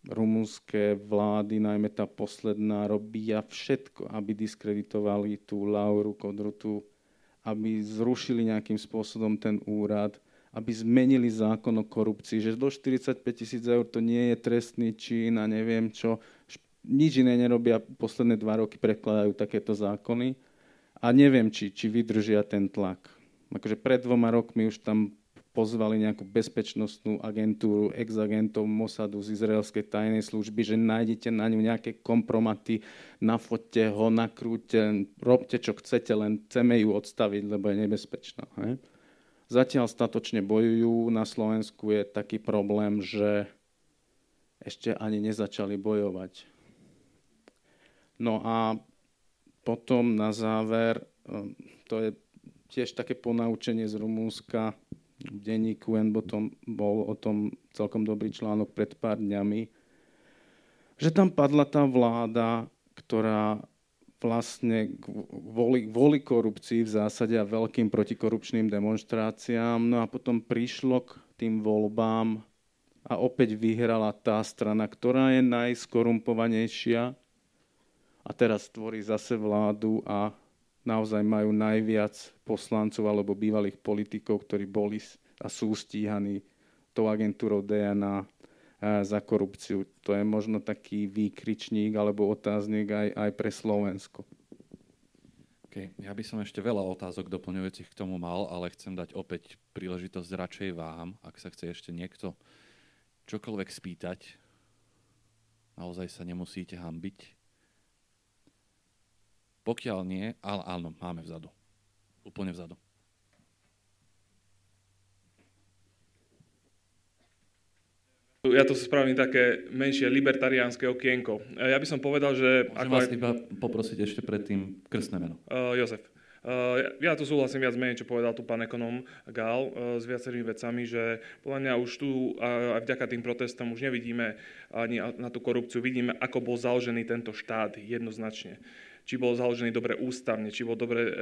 Rumunské vlády, najmä tá posledná, robia všetko, aby diskreditovali tú Lauru Kodrutu, aby zrušili nejakým spôsobom ten úrad, aby zmenili zákon o korupcii, že do 45 tisíc eur to nie je trestný čin a neviem čo. Nič iné nerobia, posledné dva roky prekladajú takéto zákony a neviem, či, či vydržia ten tlak. Akože pred dvoma rokmi už tam pozvali nejakú bezpečnostnú agentúru ex-agentov Mossadu z izraelskej tajnej služby, že nájdete na ňu nejaké kompromaty, nafotte ho, nakrúte, robte čo chcete, len chceme ju odstaviť, lebo je nebezpečná. He? Zatiaľ statočne bojujú. Na Slovensku je taký problém, že ešte ani nezačali bojovať. No a potom na záver, ehm, to je tiež také ponaučenie z Rumúnska, denníku N bol o tom celkom dobrý článok pred pár dňami, že tam padla tá vláda, ktorá vlastne kvôli, kvôli korupcii v zásade a veľkým protikorupčným demonstráciám, no a potom prišlo k tým voľbám a opäť vyhrala tá strana, ktorá je najskorumpovanejšia a teraz tvorí zase vládu a naozaj majú najviac poslancov alebo bývalých politikov, ktorí boli a sú stíhaní tou agentúrou DNA za korupciu. To je možno taký výkričník alebo otáznik aj, aj pre Slovensko. Okay. Ja by som ešte veľa otázok doplňujúcich k tomu mal, ale chcem dať opäť príležitosť radšej vám, ak sa chce ešte niekto čokoľvek spýtať. Naozaj sa nemusíte hambiť. Pokiaľ nie, ale áno, máme vzadu. Úplne vzadu. Ja to spravím také menšie libertariánske okienko. Ja by som povedal, že... Môžem ako vás aj... iba poprosiť ešte predtým krstné meno. Uh, Jozef. Uh, ja tu súhlasím viac menej, čo povedal tu pán ekonom Gál uh, s viacerými vecami, že podľa mňa už tu uh, aj vďaka tým protestom už nevidíme ani na tú korupciu, vidíme, ako bol založený tento štát jednoznačne či bol založený dobre ústavne, či bol dobre uh,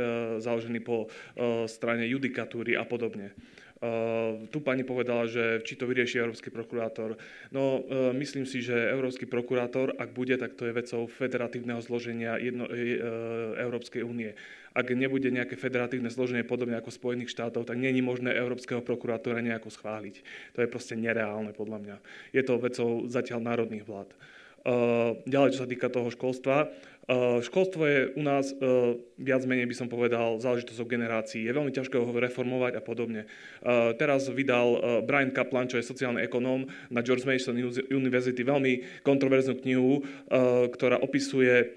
založený po uh, strane judikatúry a podobne. Uh, tu pani povedala, že či to vyrieši Európsky prokurátor. No, uh, myslím si, že Európsky prokurátor, ak bude, tak to je vecou federatívneho zloženia jedno, uh, Európskej únie. Ak nebude nejaké federatívne zloženie podobne ako Spojených štátov, tak není možné Európskeho prokurátora nejako schváliť. To je proste nereálne podľa mňa. Je to vecou zatiaľ národných vlád. Ďalej, čo sa týka toho školstva, školstvo je u nás uh, viac menej, by som povedal, záležitosť o generácii. Je veľmi ťažké ho reformovať a podobne. Uh, teraz vydal Brian Kaplan, čo je sociálny ekonóm na George Mason University, veľmi kontroverznú knihu, ktorá opisuje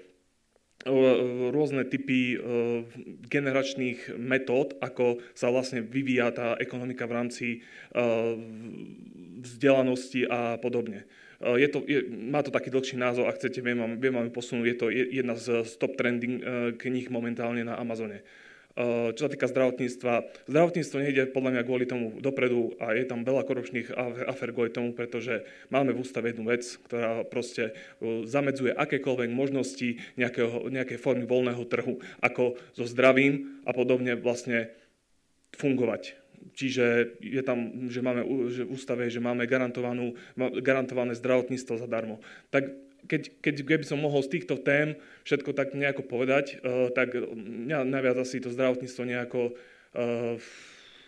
rôzne typy generačných metód, ako sa vlastne vyvíja tá ekonomika v rámci vzdelanosti a podobne. Eh, je to, je, má to taký dlhší názov, ak chcete, viem vám, viem vám posunúť. Je to jedna z top trending eh, kníh momentálne na Amazone. čo sa týka zdravotníctva, zdravotníctvo nejde podľa mňa kvôli tomu dopredu a je tam veľa korupčných afer kvôli tomu, pretože máme v ústave jednu vec, ktorá proste zamedzuje akékoľvek možnosti nejakého, nejakej formy voľného trhu, ako so zdravím a podobne vlastne fungovať. Čiže je tam, že máme že v ústave, že máme garantovanú, garantované zdravotníctvo zadarmo. Tak keď, keď, keby som mohol z týchto tém všetko tak nejako povedať, uh, tak mňa najviac asi to zdravotníctvo nejako, uh,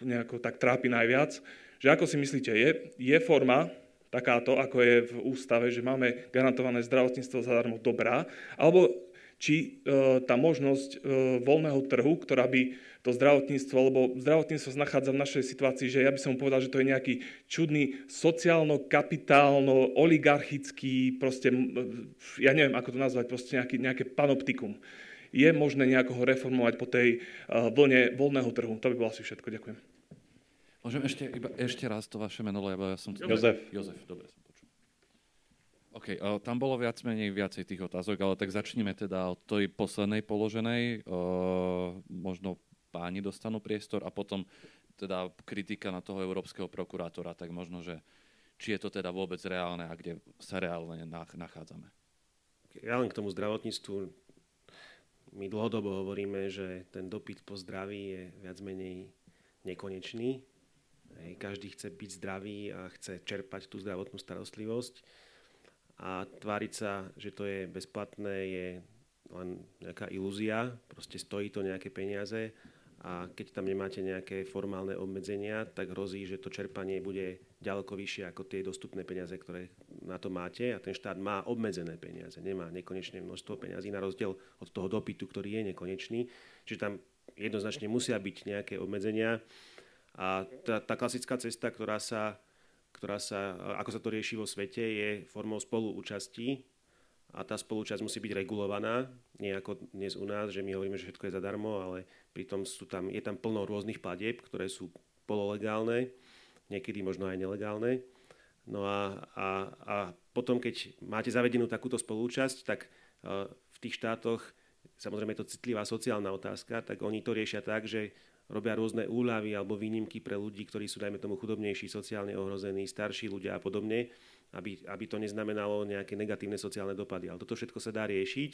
nejako tak trápi najviac. Že ako si myslíte, je, je forma takáto, ako je v ústave, že máme garantované zdravotníctvo zadarmo dobrá, alebo či uh, tá možnosť uh, voľného trhu, ktorá by to zdravotníctvo, lebo zdravotníctvo sa nachádza v našej situácii, že ja by som povedal, že to je nejaký čudný sociálno-kapitálno, oligarchický, proste, ja neviem, ako to nazvať, proste nejaký, nejaké panoptikum. Je možné nejako ho reformovať po tej vlne voľného trhu. To by bolo asi všetko. Ďakujem. Môžem ešte, iba, ešte raz to vaše meno, lebo ja som... Jozef. Jozef, dobre. OK, uh, tam bolo viac menej viacej tých otázok, ale tak začneme teda od tej poslednej položenej. Uh, možno páni dostanú priestor a potom teda kritika na toho európskeho prokurátora, tak možno, že či je to teda vôbec reálne a kde sa reálne nachádzame. Ja len k tomu zdravotníctvu. My dlhodobo hovoríme, že ten dopyt po zdraví je viac menej nekonečný. Každý chce byť zdravý a chce čerpať tú zdravotnú starostlivosť. A tváriť sa, že to je bezplatné, je len nejaká ilúzia. Proste stojí to nejaké peniaze a keď tam nemáte nejaké formálne obmedzenia, tak hrozí, že to čerpanie bude ďaleko vyššie ako tie dostupné peniaze, ktoré na to máte a ten štát má obmedzené peniaze, nemá nekonečné množstvo peniazí na rozdiel od toho dopytu, ktorý je nekonečný. Čiže tam jednoznačne musia byť nejaké obmedzenia a tá, tá klasická cesta, ktorá sa, ktorá sa, ako sa to rieši vo svete, je formou spoluúčasti a tá spolúčasť musí byť regulovaná, nie ako dnes u nás, že my hovoríme, že všetko je zadarmo, ale pritom sú tam, je tam plno rôznych platieb, ktoré sú pololegálne, niekedy možno aj nelegálne. No a, a, a potom, keď máte zavedenú takúto spolúčasť, tak uh, v tých štátoch, samozrejme je to citlivá sociálna otázka, tak oni to riešia tak, že robia rôzne úľavy alebo výnimky pre ľudí, ktorí sú, dajme tomu, chudobnejší, sociálne ohrození, starší ľudia a podobne aby, aby to neznamenalo nejaké negatívne sociálne dopady. Ale toto všetko sa dá riešiť,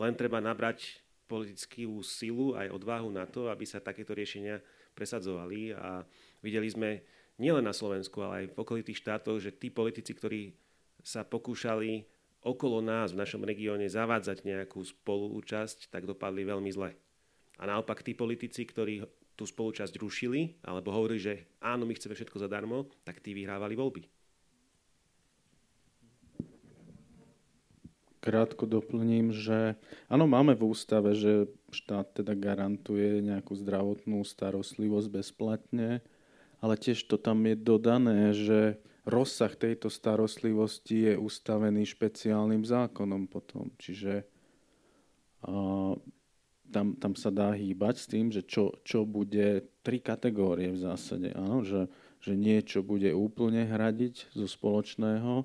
len treba nabrať politickú silu aj odvahu na to, aby sa takéto riešenia presadzovali. A videli sme nielen na Slovensku, ale aj v okolitých štátoch, že tí politici, ktorí sa pokúšali okolo nás v našom regióne zavádzať nejakú spoluúčasť, tak dopadli veľmi zle. A naopak tí politici, ktorí tú spolučasť rušili, alebo hovorili, že áno, my chceme všetko zadarmo, tak tí vyhrávali voľby. krátko doplním, že áno, máme v ústave, že štát teda garantuje nejakú zdravotnú starostlivosť bezplatne, ale tiež to tam je dodané, že rozsah tejto starostlivosti je ustavený špeciálnym zákonom potom. Čiže a, tam, tam sa dá hýbať s tým, že čo, čo bude tri kategórie v zásade. Áno, že, že niečo bude úplne hradiť zo spoločného,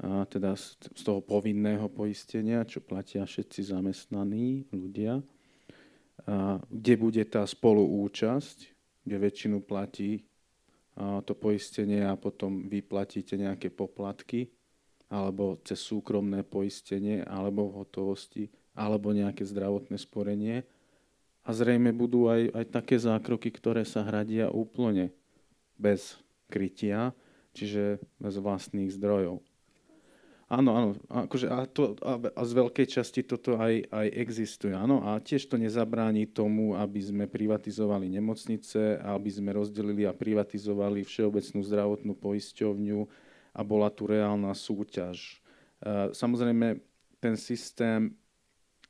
a teda z toho povinného poistenia, čo platia všetci zamestnaní ľudia, a kde bude tá spoluúčasť, kde väčšinu platí a to poistenie a potom vy platíte nejaké poplatky, alebo cez súkromné poistenie, alebo v hotovosti, alebo nejaké zdravotné sporenie. A zrejme budú aj, aj také zákroky, ktoré sa hradia úplne bez krytia, čiže bez vlastných zdrojov. Áno, áno, akože a, to, a, a z veľkej časti toto aj, aj existuje, áno, a tiež to nezabráni tomu, aby sme privatizovali nemocnice, aby sme rozdelili a privatizovali Všeobecnú zdravotnú poisťovňu a bola tu reálna súťaž. E, samozrejme, ten systém,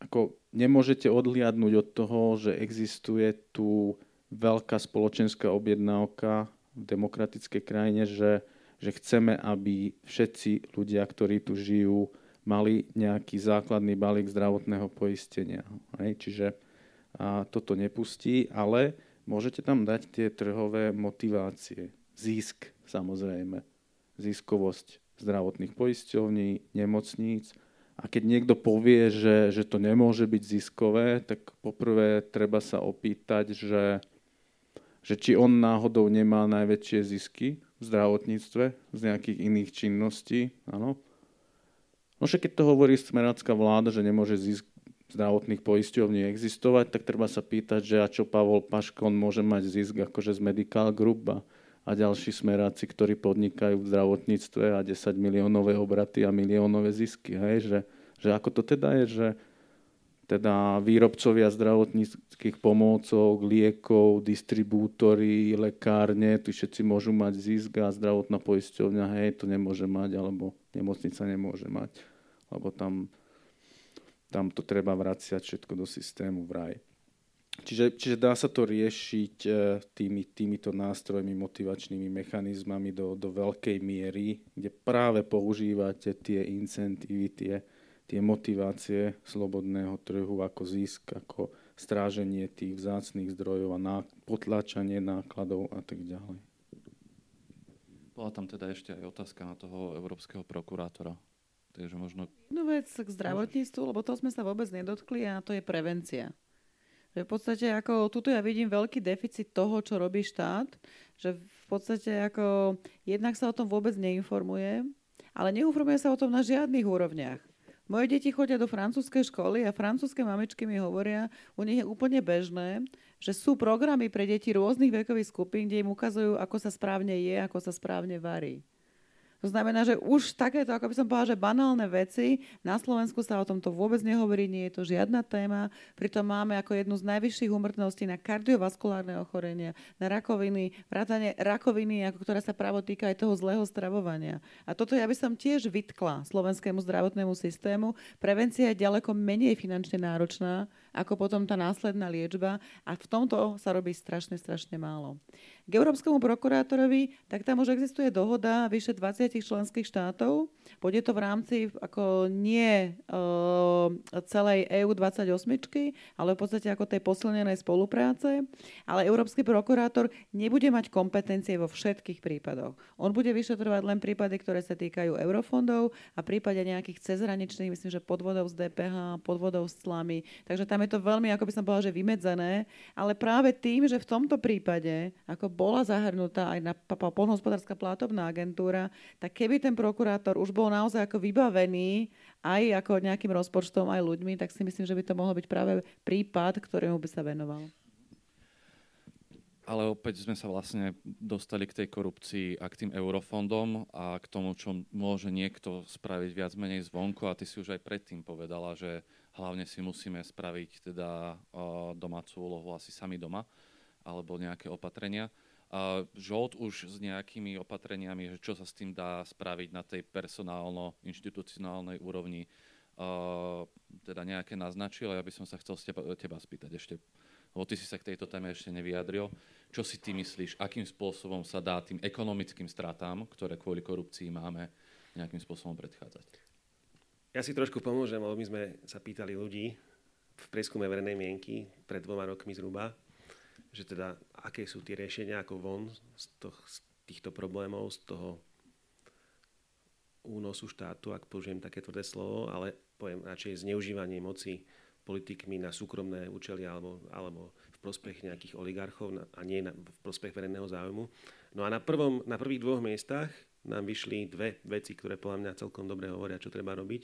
ako nemôžete odliadnúť od toho, že existuje tu veľká spoločenská objednávka v demokratickej krajine, že že chceme, aby všetci ľudia, ktorí tu žijú, mali nejaký základný balík zdravotného poistenia. Hej? Čiže a toto nepustí, ale môžete tam dať tie trhové motivácie. Zisk, samozrejme. Ziskovosť zdravotných poisťovní, nemocníc A keď niekto povie, že, že to nemôže byť ziskové, tak poprvé treba sa opýtať, že, že či on náhodou nemá najväčšie zisky v zdravotníctve z nejakých iných činností. Áno. No však keď to hovorí smerácká vláda, že nemôže zisk zdravotných poisťovní existovať, tak treba sa pýtať, že a čo Pavol Paškon môže mať zisk akože z Medical Group a, ďalší smeráci, ktorí podnikajú v zdravotníctve a 10 miliónové obraty a miliónové zisky. Hej? Že, že ako to teda je, že teda výrobcovia zdravotníckých pomôcok, liekov, distribútory, lekárne, tu všetci môžu mať zisk a zdravotná poisťovňa, hej, to nemôže mať, alebo nemocnica nemôže mať, lebo tam tam to treba vraciať všetko do systému vraj. Čiže, čiže dá sa to riešiť e, tými, týmito nástrojmi, motivačnými mechanizmami do, do veľkej miery, kde práve používate tie incentívy, tie, tie motivácie slobodného trhu ako zisk, ako stráženie tých vzácných zdrojov a ná, potlačanie nákladov a tak ďalej. Bola tam teda ešte aj otázka na toho európskeho prokurátora. Takže možno... No vec k zdravotníctvu, lebo to sme sa vôbec nedotkli a to je prevencia. Že v podstate ako tuto ja vidím veľký deficit toho, čo robí štát, že v podstate ako jednak sa o tom vôbec neinformuje, ale neinformuje sa o tom na žiadnych úrovniach. Moje deti chodia do francúzskej školy a francúzske mamičky mi hovoria, u nich je úplne bežné, že sú programy pre deti rôznych vekových skupín, kde im ukazujú, ako sa správne je, ako sa správne varí. To znamená, že už takéto, ako by som povedala, že banálne veci, na Slovensku sa o tomto vôbec nehovorí, nie je to žiadna téma, pritom máme ako jednu z najvyšších úmrtností na kardiovaskulárne ochorenia, na rakoviny, vrátane rakoviny, ako ktorá sa právo týka aj toho zlého stravovania. A toto ja by som tiež vytkla slovenskému zdravotnému systému. Prevencia je ďaleko menej finančne náročná, ako potom tá následná liečba a v tomto sa robí strašne, strašne málo. K Európskemu prokurátorovi, tak tam už existuje dohoda vyše 20 členských štátov. Bude to v rámci ako nie uh, celej EU 28, ale v podstate ako tej posilnenej spolupráce. Ale Európsky prokurátor nebude mať kompetencie vo všetkých prípadoch. On bude vyšetrovať len prípady, ktoré sa týkajú eurofondov a prípade nejakých cezhraničných, myslím, že podvodov z DPH, podvodov s tlami. Takže tam je to veľmi, ako by som povedala, že vymedzené. Ale práve tým, že v tomto prípade, ako bola zahrnutá aj na polnohospodárska plátovná agentúra, tak keby ten prokurátor už bol naozaj ako vybavený aj ako nejakým rozpočtom, aj ľuďmi, tak si myslím, že by to mohol byť práve prípad, ktorému by sa venoval. Ale opäť sme sa vlastne dostali k tej korupcii a k tým eurofondom a k tomu, čo môže niekto spraviť viac menej zvonku. A ty si už aj predtým povedala, že hlavne si musíme spraviť teda domácu úlohu asi sami doma alebo nejaké opatrenia. Žolt už s nejakými opatreniami, čo sa s tým dá spraviť na tej personálno-inštitucionálnej úrovni, teda nejaké naznačil. Ja by som sa chcel teba, teba spýtať ešte, lebo ty si sa k tejto téme ešte nevyjadril. Čo si ty myslíš, akým spôsobom sa dá tým ekonomickým stratám, ktoré kvôli korupcii máme, nejakým spôsobom predchádzať? Ja si trošku pomôžem, lebo my sme sa pýtali ľudí v preskume verejnej mienky pred dvoma rokmi zhruba, že teda aké sú tie riešenia ako von z, to, z týchto problémov, z toho únosu štátu, ak použijem také tvrdé slovo, ale poviem radšej zneužívanie moci politikmi na súkromné účely alebo, alebo v prospech nejakých oligarchov a nie na, v prospech verejného záujmu. No a na, prvom, na prvých dvoch miestach nám vyšli dve veci, ktoré podľa mňa celkom dobre hovoria, čo treba robiť.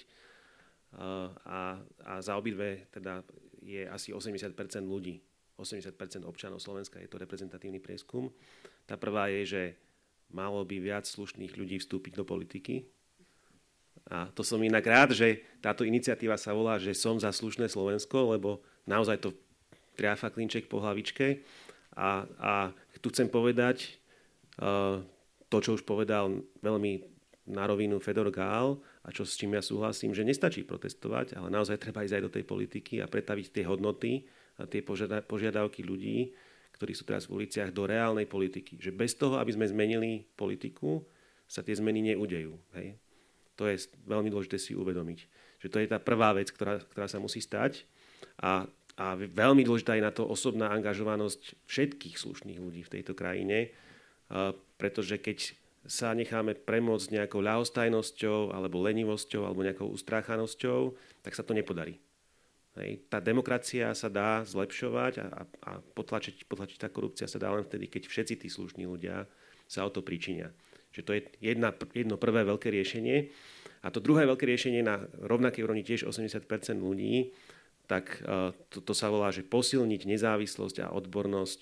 A, a za obidve teda je asi 80% ľudí 80% občanov Slovenska, je to reprezentatívny prieskum. Tá prvá je, že malo by viac slušných ľudí vstúpiť do politiky. A to som inak rád, že táto iniciatíva sa volá, že som za slušné Slovensko, lebo naozaj to triafa klinček po hlavičke. A, a tu chcem povedať uh, to, čo už povedal veľmi na rovinu Fedor Gál a čo s čím ja súhlasím, že nestačí protestovať, ale naozaj treba ísť aj do tej politiky a pretaviť tie hodnoty, tie požiadavky ľudí, ktorí sú teraz v uliciach, do reálnej politiky. Že bez toho, aby sme zmenili politiku, sa tie zmeny neudejú. Hej? To je veľmi dôležité si uvedomiť. Že to je tá prvá vec, ktorá, ktorá sa musí stať. A, a veľmi dôležitá je na to osobná angažovanosť všetkých slušných ľudí v tejto krajine, pretože keď sa necháme premôcť nejakou ľahostajnosťou alebo lenivosťou alebo nejakou ustráchanosťou, tak sa to nepodarí. Hej. Tá demokracia sa dá zlepšovať a, a potlačiť, potlačiť tá korupcia sa dá len vtedy, keď všetci tí slušní ľudia sa o to pričinia. Čiže to je jedna, jedno prvé veľké riešenie. A to druhé veľké riešenie na rovnakej úrovni tiež 80% ľudí, tak e, to, to sa volá, že posilniť nezávislosť a odbornosť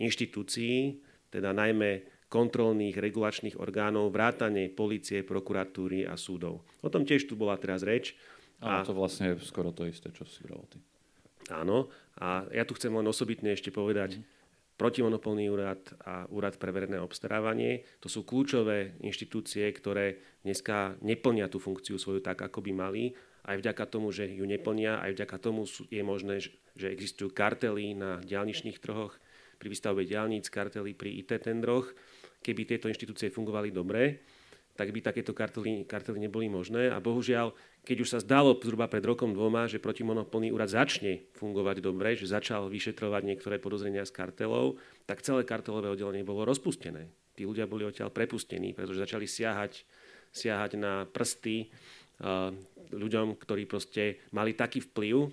inštitúcií, teda najmä kontrolných regulačných orgánov, vrátane policie, prokuratúry a súdov. O tom tiež tu bola teraz reč. A to vlastne je skoro to isté, čo si vral ty. Áno, a ja tu chcem len osobitne ešte povedať, mm. protimonopolný úrad a úrad pre verejné obstarávanie, to sú kľúčové inštitúcie, ktoré dneska neplnia tú funkciu svoju tak, ako by mali. Aj vďaka tomu, že ju neplnia, aj vďaka tomu je možné, že existujú kartely na diálničných trhoch, pri výstavbe diálnic, kartely pri IT tendroch. Keby tieto inštitúcie fungovali dobre, tak by takéto kartely, kartely neboli možné. A bohužiaľ, keď už sa zdalo zhruba pred rokom dvoma, že protimonopolný úrad začne fungovať dobre, že začal vyšetrovať niektoré podozrenia z kartelov, tak celé kartelové oddelenie bolo rozpustené. Tí ľudia boli odtiaľ prepustení, pretože začali siahať, siahať na prsty uh, ľuďom, ktorí proste mali taký vplyv,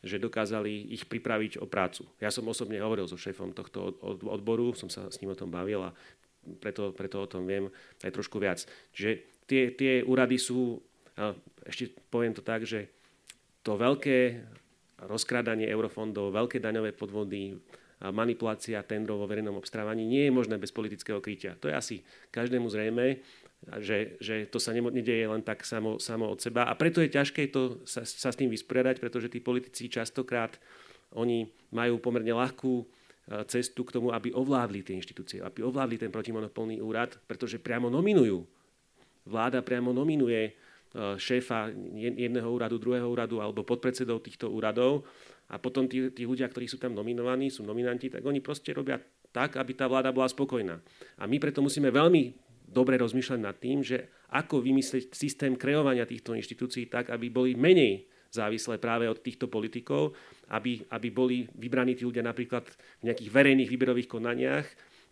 že dokázali ich pripraviť o prácu. Ja som osobne hovoril so šéfom tohto odboru, som sa s ním o tom bavil a preto, preto o tom viem aj trošku viac. Čiže tie, tie úrady sú, ešte poviem to tak, že to veľké rozkrádanie eurofondov, veľké daňové podvody, manipulácia tendrov vo verejnom obstrávaní nie je možné bez politického krytia. To je asi každému zrejme, že, že to sa nedieje len tak samo, samo od seba. A preto je ťažké to, sa, sa s tým vysporiadať, pretože tí politici častokrát oni majú pomerne ľahkú cestu k tomu, aby ovládli tie inštitúcie, aby ovládli ten protimonopolný úrad, pretože priamo nominujú. Vláda priamo nominuje e, šéfa jedného úradu, druhého úradu alebo podpredsedov týchto úradov a potom tí, tí ľudia, ktorí sú tam nominovaní, sú nominanti, tak oni proste robia tak, aby tá vláda bola spokojná. A my preto musíme veľmi dobre rozmýšľať nad tým, že ako vymyslieť systém kreovania týchto inštitúcií tak, aby boli menej závislé práve od týchto politikov, aby, aby boli vybraní tí ľudia napríklad v nejakých verejných výberových konaniach,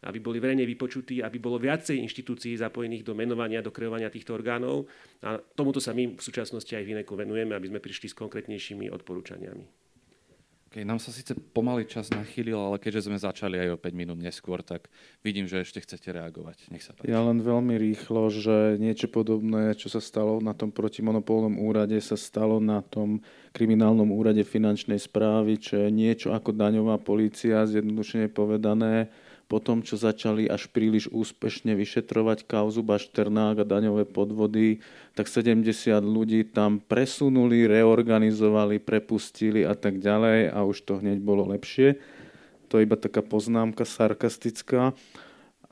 aby boli verejne vypočutí, aby bolo viacej inštitúcií zapojených do menovania, do kreovania týchto orgánov. A tomuto sa my v súčasnosti aj v Ineku venujeme, aby sme prišli s konkrétnejšími odporúčaniami. Okay, nám sa síce pomaly čas nachýlil, ale keďže sme začali aj o 5 minút neskôr, tak vidím, že ešte chcete reagovať. Nech sa páči. Ja len veľmi rýchlo, že niečo podobné, čo sa stalo na tom protimonopolnom úrade, sa stalo na tom kriminálnom úrade finančnej správy, čo je niečo ako daňová polícia, zjednodušene povedané, po tom, čo začali až príliš úspešne vyšetrovať kauzu Bašternák a daňové podvody, tak 70 ľudí tam presunuli, reorganizovali, prepustili a tak ďalej a už to hneď bolo lepšie. To je iba taká poznámka sarkastická.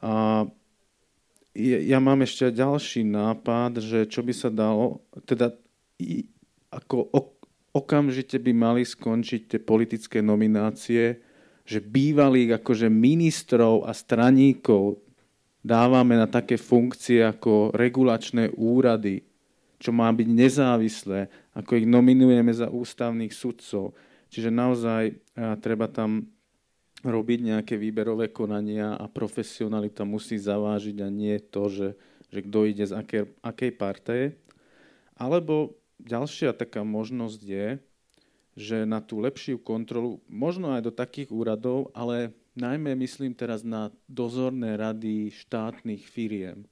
A ja mám ešte ďalší nápad, že čo by sa dalo, teda ako okamžite by mali skončiť tie politické nominácie že bývalých akože ministrov a straníkov dávame na také funkcie ako regulačné úrady, čo má byť nezávislé, ako ich nominujeme za ústavných sudcov. Čiže naozaj treba tam robiť nejaké výberové konania a profesionalita musí zavážiť a nie to, že, že kto ide z akej, akej partie. Alebo ďalšia taká možnosť je, že na tú lepšiu kontrolu, možno aj do takých úradov, ale najmä myslím teraz na dozorné rady štátnych firiem.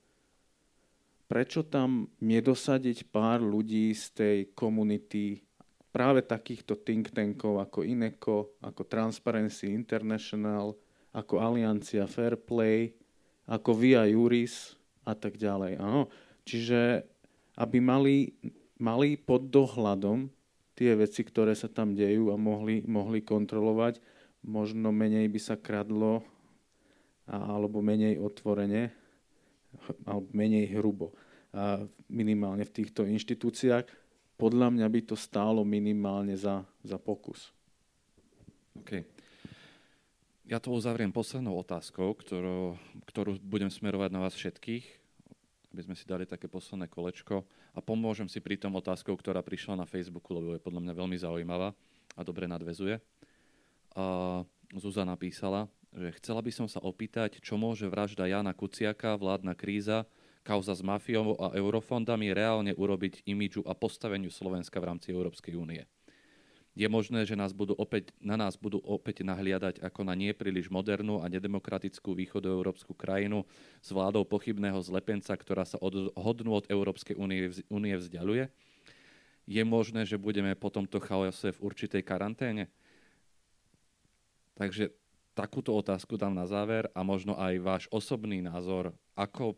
Prečo tam nedosadiť pár ľudí z tej komunity, práve takýchto think tankov ako INECO, ako Transparency International, ako Aliancia Fairplay, ako Via Juris a tak ďalej. Áno. Čiže aby mali, mali pod dohľadom tie veci, ktoré sa tam dejú a mohli, mohli kontrolovať. Možno menej by sa kradlo alebo menej otvorene alebo menej hrubo. A minimálne v týchto inštitúciách. Podľa mňa by to stálo minimálne za, za pokus. OK. Ja to uzavriem poslednou otázkou, ktorú, ktorú budem smerovať na vás všetkých aby sme si dali také posledné kolečko a pomôžem si pri tom otázkou, ktorá prišla na Facebooku, lebo je podľa mňa veľmi zaujímavá a dobre nadvezuje. A Zuzana písala, že chcela by som sa opýtať, čo môže vražda Jana Kuciaka, vládna kríza, kauza s mafiou a eurofondami reálne urobiť imidžu a postaveniu Slovenska v rámci Európskej únie. Je možné, že nás budú opäť, na nás budú opäť nahliadať ako na nepríliš modernú a nedemokratickú východoeurópsku krajinu s vládou pochybného zlepenca, ktorá sa od hodnú od Európskej únie, vzdialuje? Je možné, že budeme po tomto chaose v určitej karanténe? Takže takúto otázku dám na záver a možno aj váš osobný názor, ako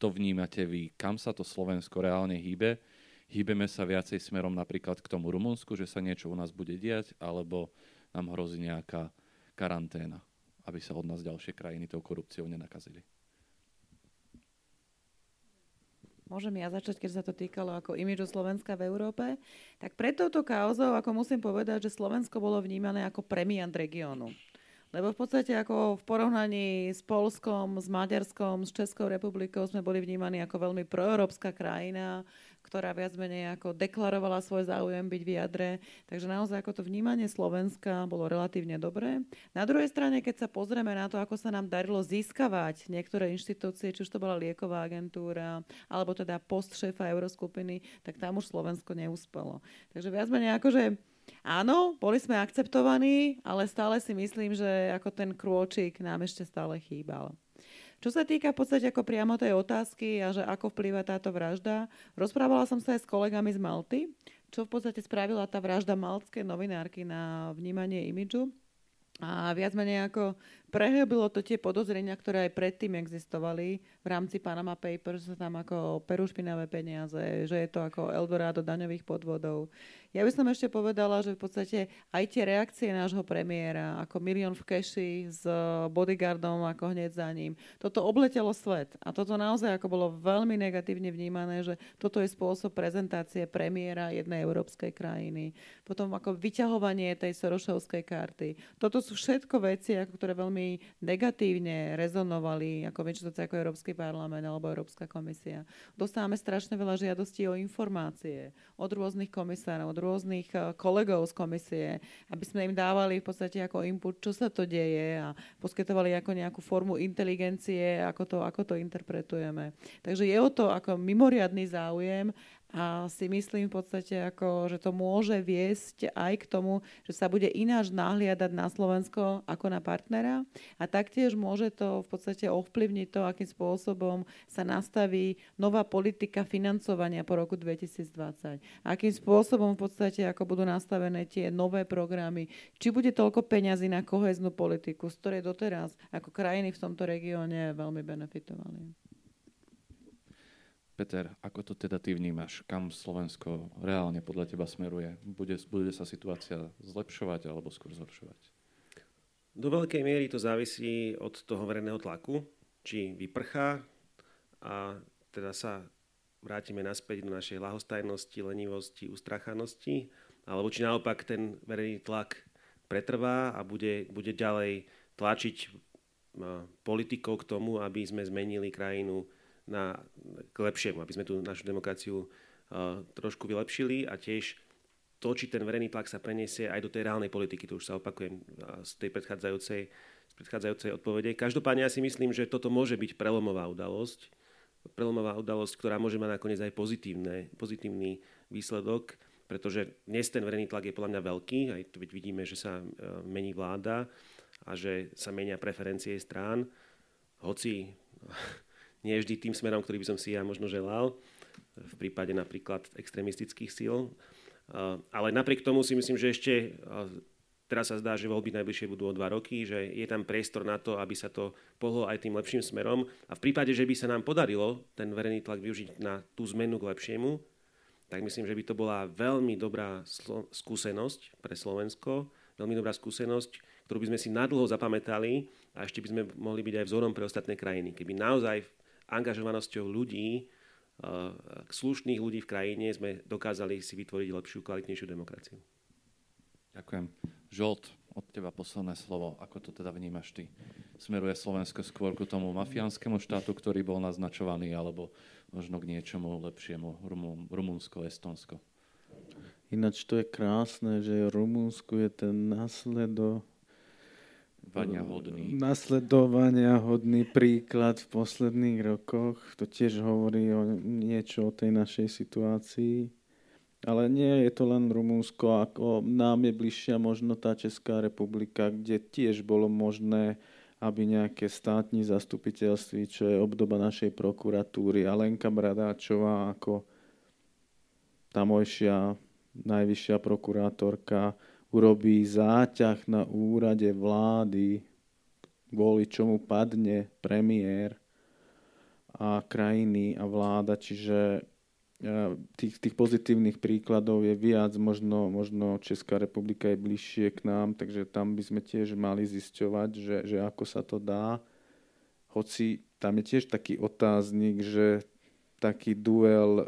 to vnímate vy, kam sa to Slovensko reálne hýbe. Hýbeme sa viacej smerom napríklad k tomu Rumunsku, že sa niečo u nás bude diať, alebo nám hrozí nejaká karanténa, aby sa od nás ďalšie krajiny tou korupciou nenakazili. Môžem ja začať, keď sa to týkalo ako imidžu Slovenska v Európe. Tak pred touto kauzou, ako musím povedať, že Slovensko bolo vnímané ako premiant regiónu. Lebo v podstate ako v porovnaní s Polskom, s Maďarskom, s Českou republikou sme boli vnímaní ako veľmi proeurópska krajina, ktorá viac menej ako deklarovala svoj záujem byť v jadre. Takže naozaj ako to vnímanie Slovenska bolo relatívne dobré. Na druhej strane, keď sa pozrieme na to, ako sa nám darilo získavať niektoré inštitúcie, či už to bola lieková agentúra, alebo teda post šéfa Euroskupiny, tak tam už Slovensko neúspelo. Takže viac menej akože Áno, boli sme akceptovaní, ale stále si myslím, že ako ten krôčik nám ešte stále chýbal. Čo sa týka v podstate ako priamo tej otázky a že ako vplýva táto vražda, rozprávala som sa aj s kolegami z Malty, čo v podstate spravila tá vražda maltskej novinárky na vnímanie imidžu. A viac menej ako prehobilo to tie podozrenia, ktoré aj predtým existovali v rámci Panama Papers, tam ako špinavé peniaze, že je to ako Eldorado daňových podvodov. Ja by som ešte povedala, že v podstate aj tie reakcie nášho premiéra, ako milión v keši s bodyguardom ako hneď za ním, toto obletelo svet. A toto naozaj ako bolo veľmi negatívne vnímané, že toto je spôsob prezentácie premiéra jednej európskej krajiny. Potom ako vyťahovanie tej Sorošovskej karty. Toto sú všetko veci, ako ktoré veľmi negatívne rezonovali, ako väčšinou ako Európsky parlament alebo Európska komisia. Dostávame strašne veľa žiadostí o informácie od rôznych komisárov, od rôznych eh, kolegov z komisie, aby sme im dávali v podstate ako input, čo sa to deje a poskytovali ako nejakú formu inteligencie, ako to, ako to interpretujeme. Takže je o to ako mimoriadný záujem a si myslím v podstate, ako, že to môže viesť aj k tomu, že sa bude ináč nahliadať na Slovensko ako na partnera a taktiež môže to v podstate ovplyvniť to, akým spôsobom sa nastaví nová politika financovania po roku 2020. Akým spôsobom v podstate ako budú nastavené tie nové programy, či bude toľko peňazí na koheznú politiku, z ktorej doteraz ako krajiny v tomto regióne veľmi benefitovali. Peter, ako to teda ty vnímaš? Kam Slovensko reálne podľa teba smeruje? Bude, bude sa situácia zlepšovať alebo skôr zhoršovať? Do veľkej miery to závisí od toho verejného tlaku, či vyprchá a teda sa vrátime naspäť do našej lahostajnosti, lenivosti, ustrachanosti, alebo či naopak ten verejný tlak pretrvá a bude, bude ďalej tlačiť politikov k tomu, aby sme zmenili krajinu na, k lepšiemu, aby sme tú našu demokraciu uh, trošku vylepšili a tiež to, či ten verejný tlak sa preniesie aj do tej reálnej politiky, to už sa opakujem uh, z tej predchádzajúcej, z predchádzajúcej odpovede. Každopádne ja si myslím, že toto môže byť prelomová udalosť, prelomová udalosť, ktorá môže mať nakoniec aj pozitívne, pozitívny výsledok, pretože dnes ten verejný tlak je podľa mňa veľký, aj tu vidíme, že sa uh, mení vláda a že sa menia preferencie strán, hoci nie vždy tým smerom, ktorý by som si ja možno želal, v prípade napríklad extrémistických síl. Ale napriek tomu si myslím, že ešte teraz sa zdá, že voľby najbližšie budú o dva roky, že je tam priestor na to, aby sa to pohlo aj tým lepším smerom. A v prípade, že by sa nám podarilo ten verejný tlak využiť na tú zmenu k lepšiemu, tak myslím, že by to bola veľmi dobrá skúsenosť pre Slovensko, veľmi dobrá skúsenosť, ktorú by sme si nadlho zapamätali a ešte by sme mohli byť aj vzorom pre ostatné krajiny. Keby naozaj angažovanosťou ľudí, eh, slušných ľudí v krajine sme dokázali si vytvoriť lepšiu, kvalitnejšiu demokraciu. Ďakujem. Žolt, od teba posledné slovo. Ako to teda vnímaš ty? Smeruje Slovensko skôr ku tomu mafiánskému štátu, ktorý bol naznačovaný, alebo možno k niečomu lepšiemu, Rumun, Rumunsko, Estonsko? Ináč to je krásne, že Rumunsko je ten následo nasledovania hodný? Nasledovania hodný príklad v posledných rokoch. To tiež hovorí o niečo o tej našej situácii. Ale nie je to len Rumúnsko, ako nám je bližšia možno tá Česká republika, kde tiež bolo možné, aby nejaké státni zastupiteľství, čo je obdoba našej prokuratúry, Alenka Bradáčová ako tamojšia najvyššia prokurátorka urobí záťah na úrade vlády, kvôli čomu padne premiér a krajiny a vláda, čiže tých, tých pozitívnych príkladov je viac, možno, možno Česká republika je bližšie k nám, takže tam by sme tiež mali zisťovať, že, že ako sa to dá. Hoci tam je tiež taký otáznik, že taký duel e,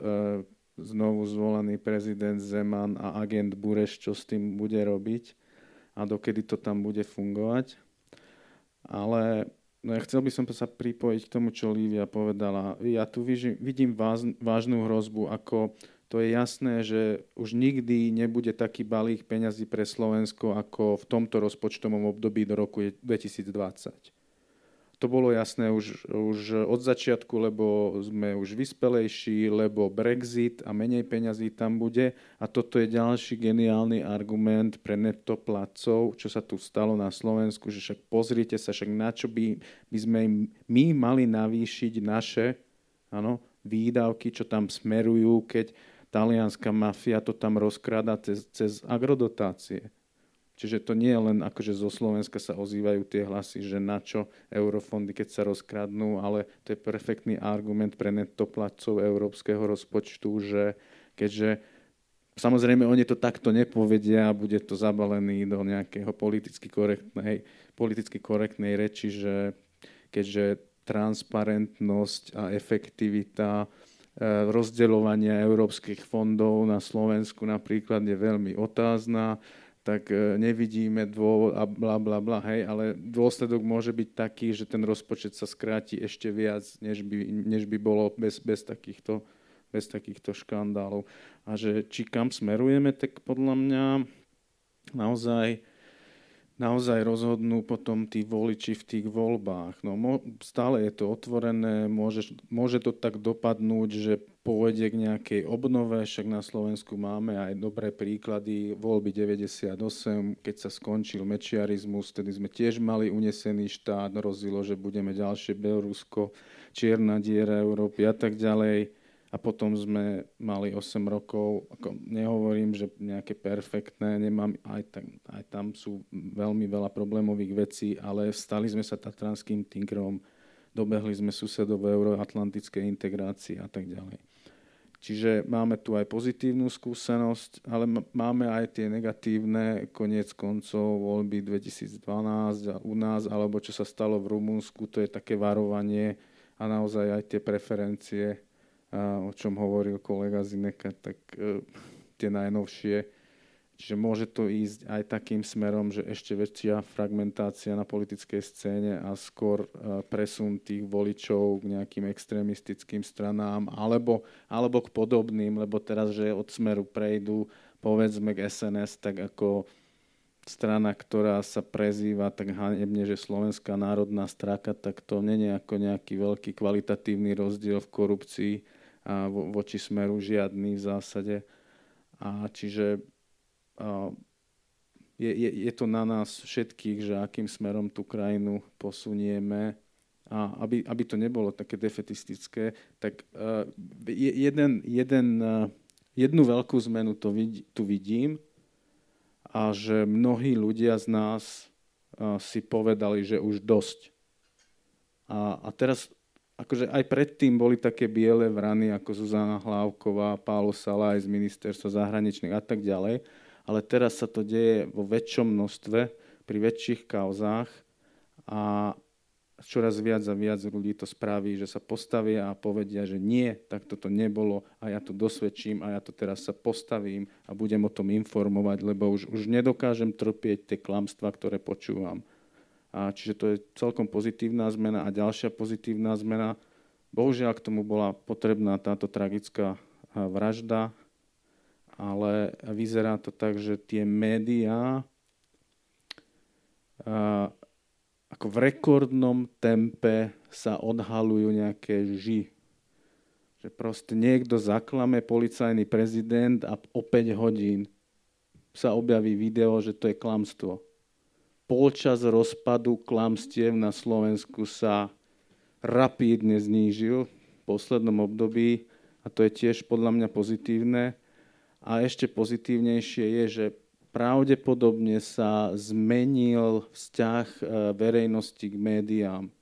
znovu zvolený prezident Zeman a agent Bureš, čo s tým bude robiť a dokedy to tam bude fungovať. Ale No ja chcel by som sa pripojiť k tomu, čo Lívia povedala. Ja tu vidím vážnu hrozbu, ako to je jasné, že už nikdy nebude taký balík peňazí pre Slovensko ako v tomto rozpočtovom období do roku 2020 to bolo jasné už, už od začiatku, lebo sme už vyspelejší, lebo Brexit a menej peňazí tam bude. A toto je ďalší geniálny argument pre netto placov, čo sa tu stalo na Slovensku, že však pozrite sa, však na čo by, by sme my mali navýšiť naše ano, výdavky, čo tam smerujú, keď talianská mafia to tam rozkráda cez, cez agrodotácie. Čiže to nie je len akože zo Slovenska sa ozývajú tie hlasy, že na čo eurofondy, keď sa rozkradnú, ale to je perfektný argument pre netoplatcov európskeho rozpočtu, že keďže Samozrejme, oni to takto nepovedia a bude to zabalený do nejakého politicky korektnej, politicky korektnej reči, že keďže transparentnosť a efektivita e, rozdeľovania európskych fondov na Slovensku napríklad je veľmi otázna tak e, nevidíme dôvod a bla bla bla, hej, ale dôsledok môže byť taký, že ten rozpočet sa skráti ešte viac, než by, než by bolo bez, bez, takýchto, bez takýchto škandálov. A že či kam smerujeme, tak podľa mňa naozaj naozaj rozhodnú potom tí voliči v tých voľbách. No, mo, stále je to otvorené, môže, môže to tak dopadnúť, že pôjde k nejakej obnove, však na Slovensku máme aj dobré príklady. Voľby 98, keď sa skončil mečiarizmus, tedy sme tiež mali unesený štát, rozilo, že budeme ďalšie Bielorusko, čierna diera Európy a tak ďalej a potom sme mali 8 rokov, ako nehovorím, že nejaké perfektné, nemám, aj, tam, aj tam sú veľmi veľa problémových vecí, ale stali sme sa tatranským tigrom, dobehli sme susedov euroatlantickej integrácii a tak ďalej. Čiže máme tu aj pozitívnu skúsenosť, ale máme aj tie negatívne, koniec koncov voľby 2012 a u nás, alebo čo sa stalo v Rumunsku, to je také varovanie a naozaj aj tie preferencie o čom hovoril kolega Zineka, tak e, tie najnovšie. Čiže môže to ísť aj takým smerom, že ešte väčšia fragmentácia na politickej scéne a skôr e, presun tých voličov k nejakým extrémistickým stranám alebo, alebo k podobným, lebo teraz, že od smeru prejdú povedzme k SNS, tak ako strana, ktorá sa prezýva tak hanebne, že Slovenská národná straka, tak to nie je ako nejaký veľký kvalitatívny rozdiel v korupcii a vo, voči smeru žiadny v zásade. A čiže a, je, je, je to na nás všetkých, že akým smerom tú krajinu posunieme a aby, aby to nebolo také defetistické, tak uh, jeden, jeden, uh, jednu veľkú zmenu to vid, tu vidím a že mnohí ľudia z nás uh, si povedali, že už dosť. A, a teraz akože aj predtým boli také biele vrany ako Zuzana Hlávková, Pálo Salaj z ministerstva zahraničných a tak ďalej, ale teraz sa to deje vo väčšom množstve, pri väčších kauzách a čoraz viac a viac ľudí to spraví, že sa postavia a povedia, že nie, tak toto nebolo a ja to dosvedčím a ja to teraz sa postavím a budem o tom informovať, lebo už, už nedokážem trpieť tie klamstva, ktoré počúvam. Čiže to je celkom pozitívna zmena. A ďalšia pozitívna zmena, bohužiaľ k tomu bola potrebná táto tragická vražda, ale vyzerá to tak, že tie médiá ako v rekordnom tempe sa odhalujú nejaké ži. Že proste niekto zaklame policajný prezident a o 5 hodín sa objaví video, že to je klamstvo. Polčas rozpadu klamstiev na Slovensku sa rapídne znížil v poslednom období a to je tiež podľa mňa pozitívne. A ešte pozitívnejšie je, že pravdepodobne sa zmenil vzťah e, verejnosti k médiám.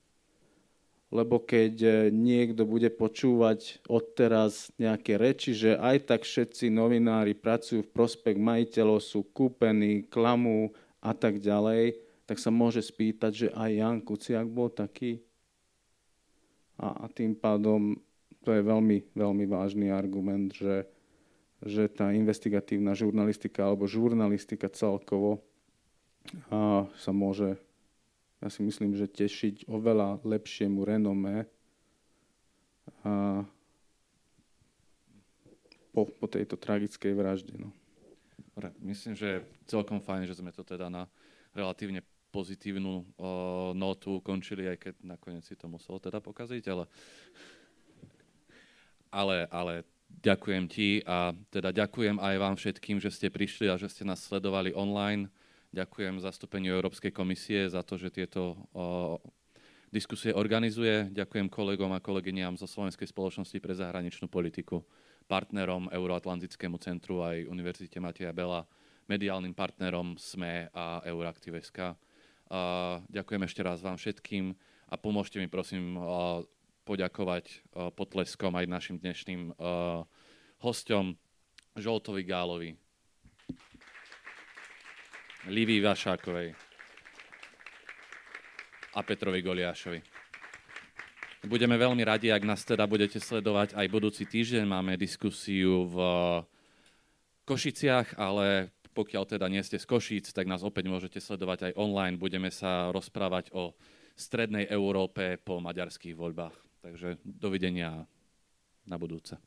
Lebo keď e, niekto bude počúvať odteraz nejaké reči, že aj tak všetci novinári pracujú v prospech majiteľov, sú kúpení, klamú a tak ďalej, tak sa môže spýtať, že aj Jan Kuciak bol taký. A, a tým pádom to je veľmi, veľmi vážny argument, že že tá investigatívna žurnalistika alebo žurnalistika celkovo a sa môže, ja si myslím, že tešiť oveľa lepšiemu renomé a po, po tejto tragickej vražde. No. Dobre, myslím, že celkom fajn, že sme to teda na relatívne pozitívnu uh, notu ukončili, aj keď nakoniec si to muselo teda pokaziť, ale, ale, ale Ďakujem ti a teda ďakujem aj vám všetkým, že ste prišli a že ste nás sledovali online. Ďakujem zastúpeniu Európskej komisie za to, že tieto o, diskusie organizuje. Ďakujem kolegom a kolegyniam zo Slovenskej spoločnosti pre zahraničnú politiku, partnerom Euroatlantickému centru aj Univerzite Mateja Bela, mediálnym partnerom SME a Euraktiv.sk. Ďakujem ešte raz vám všetkým a pomôžte mi prosím poďakovať potleskom aj našim dnešným hostom Žoltovi Gálovi, Livii Vašákovej a Petrovi Goliášovi. Budeme veľmi radi, ak nás teda budete sledovať aj budúci týždeň. Máme diskusiu v Košiciach, ale pokiaľ teda nie ste z Košíc, tak nás opäť môžete sledovať aj online. Budeme sa rozprávať o strednej Európe po maďarských voľbách. Takže dovidenia na budúce.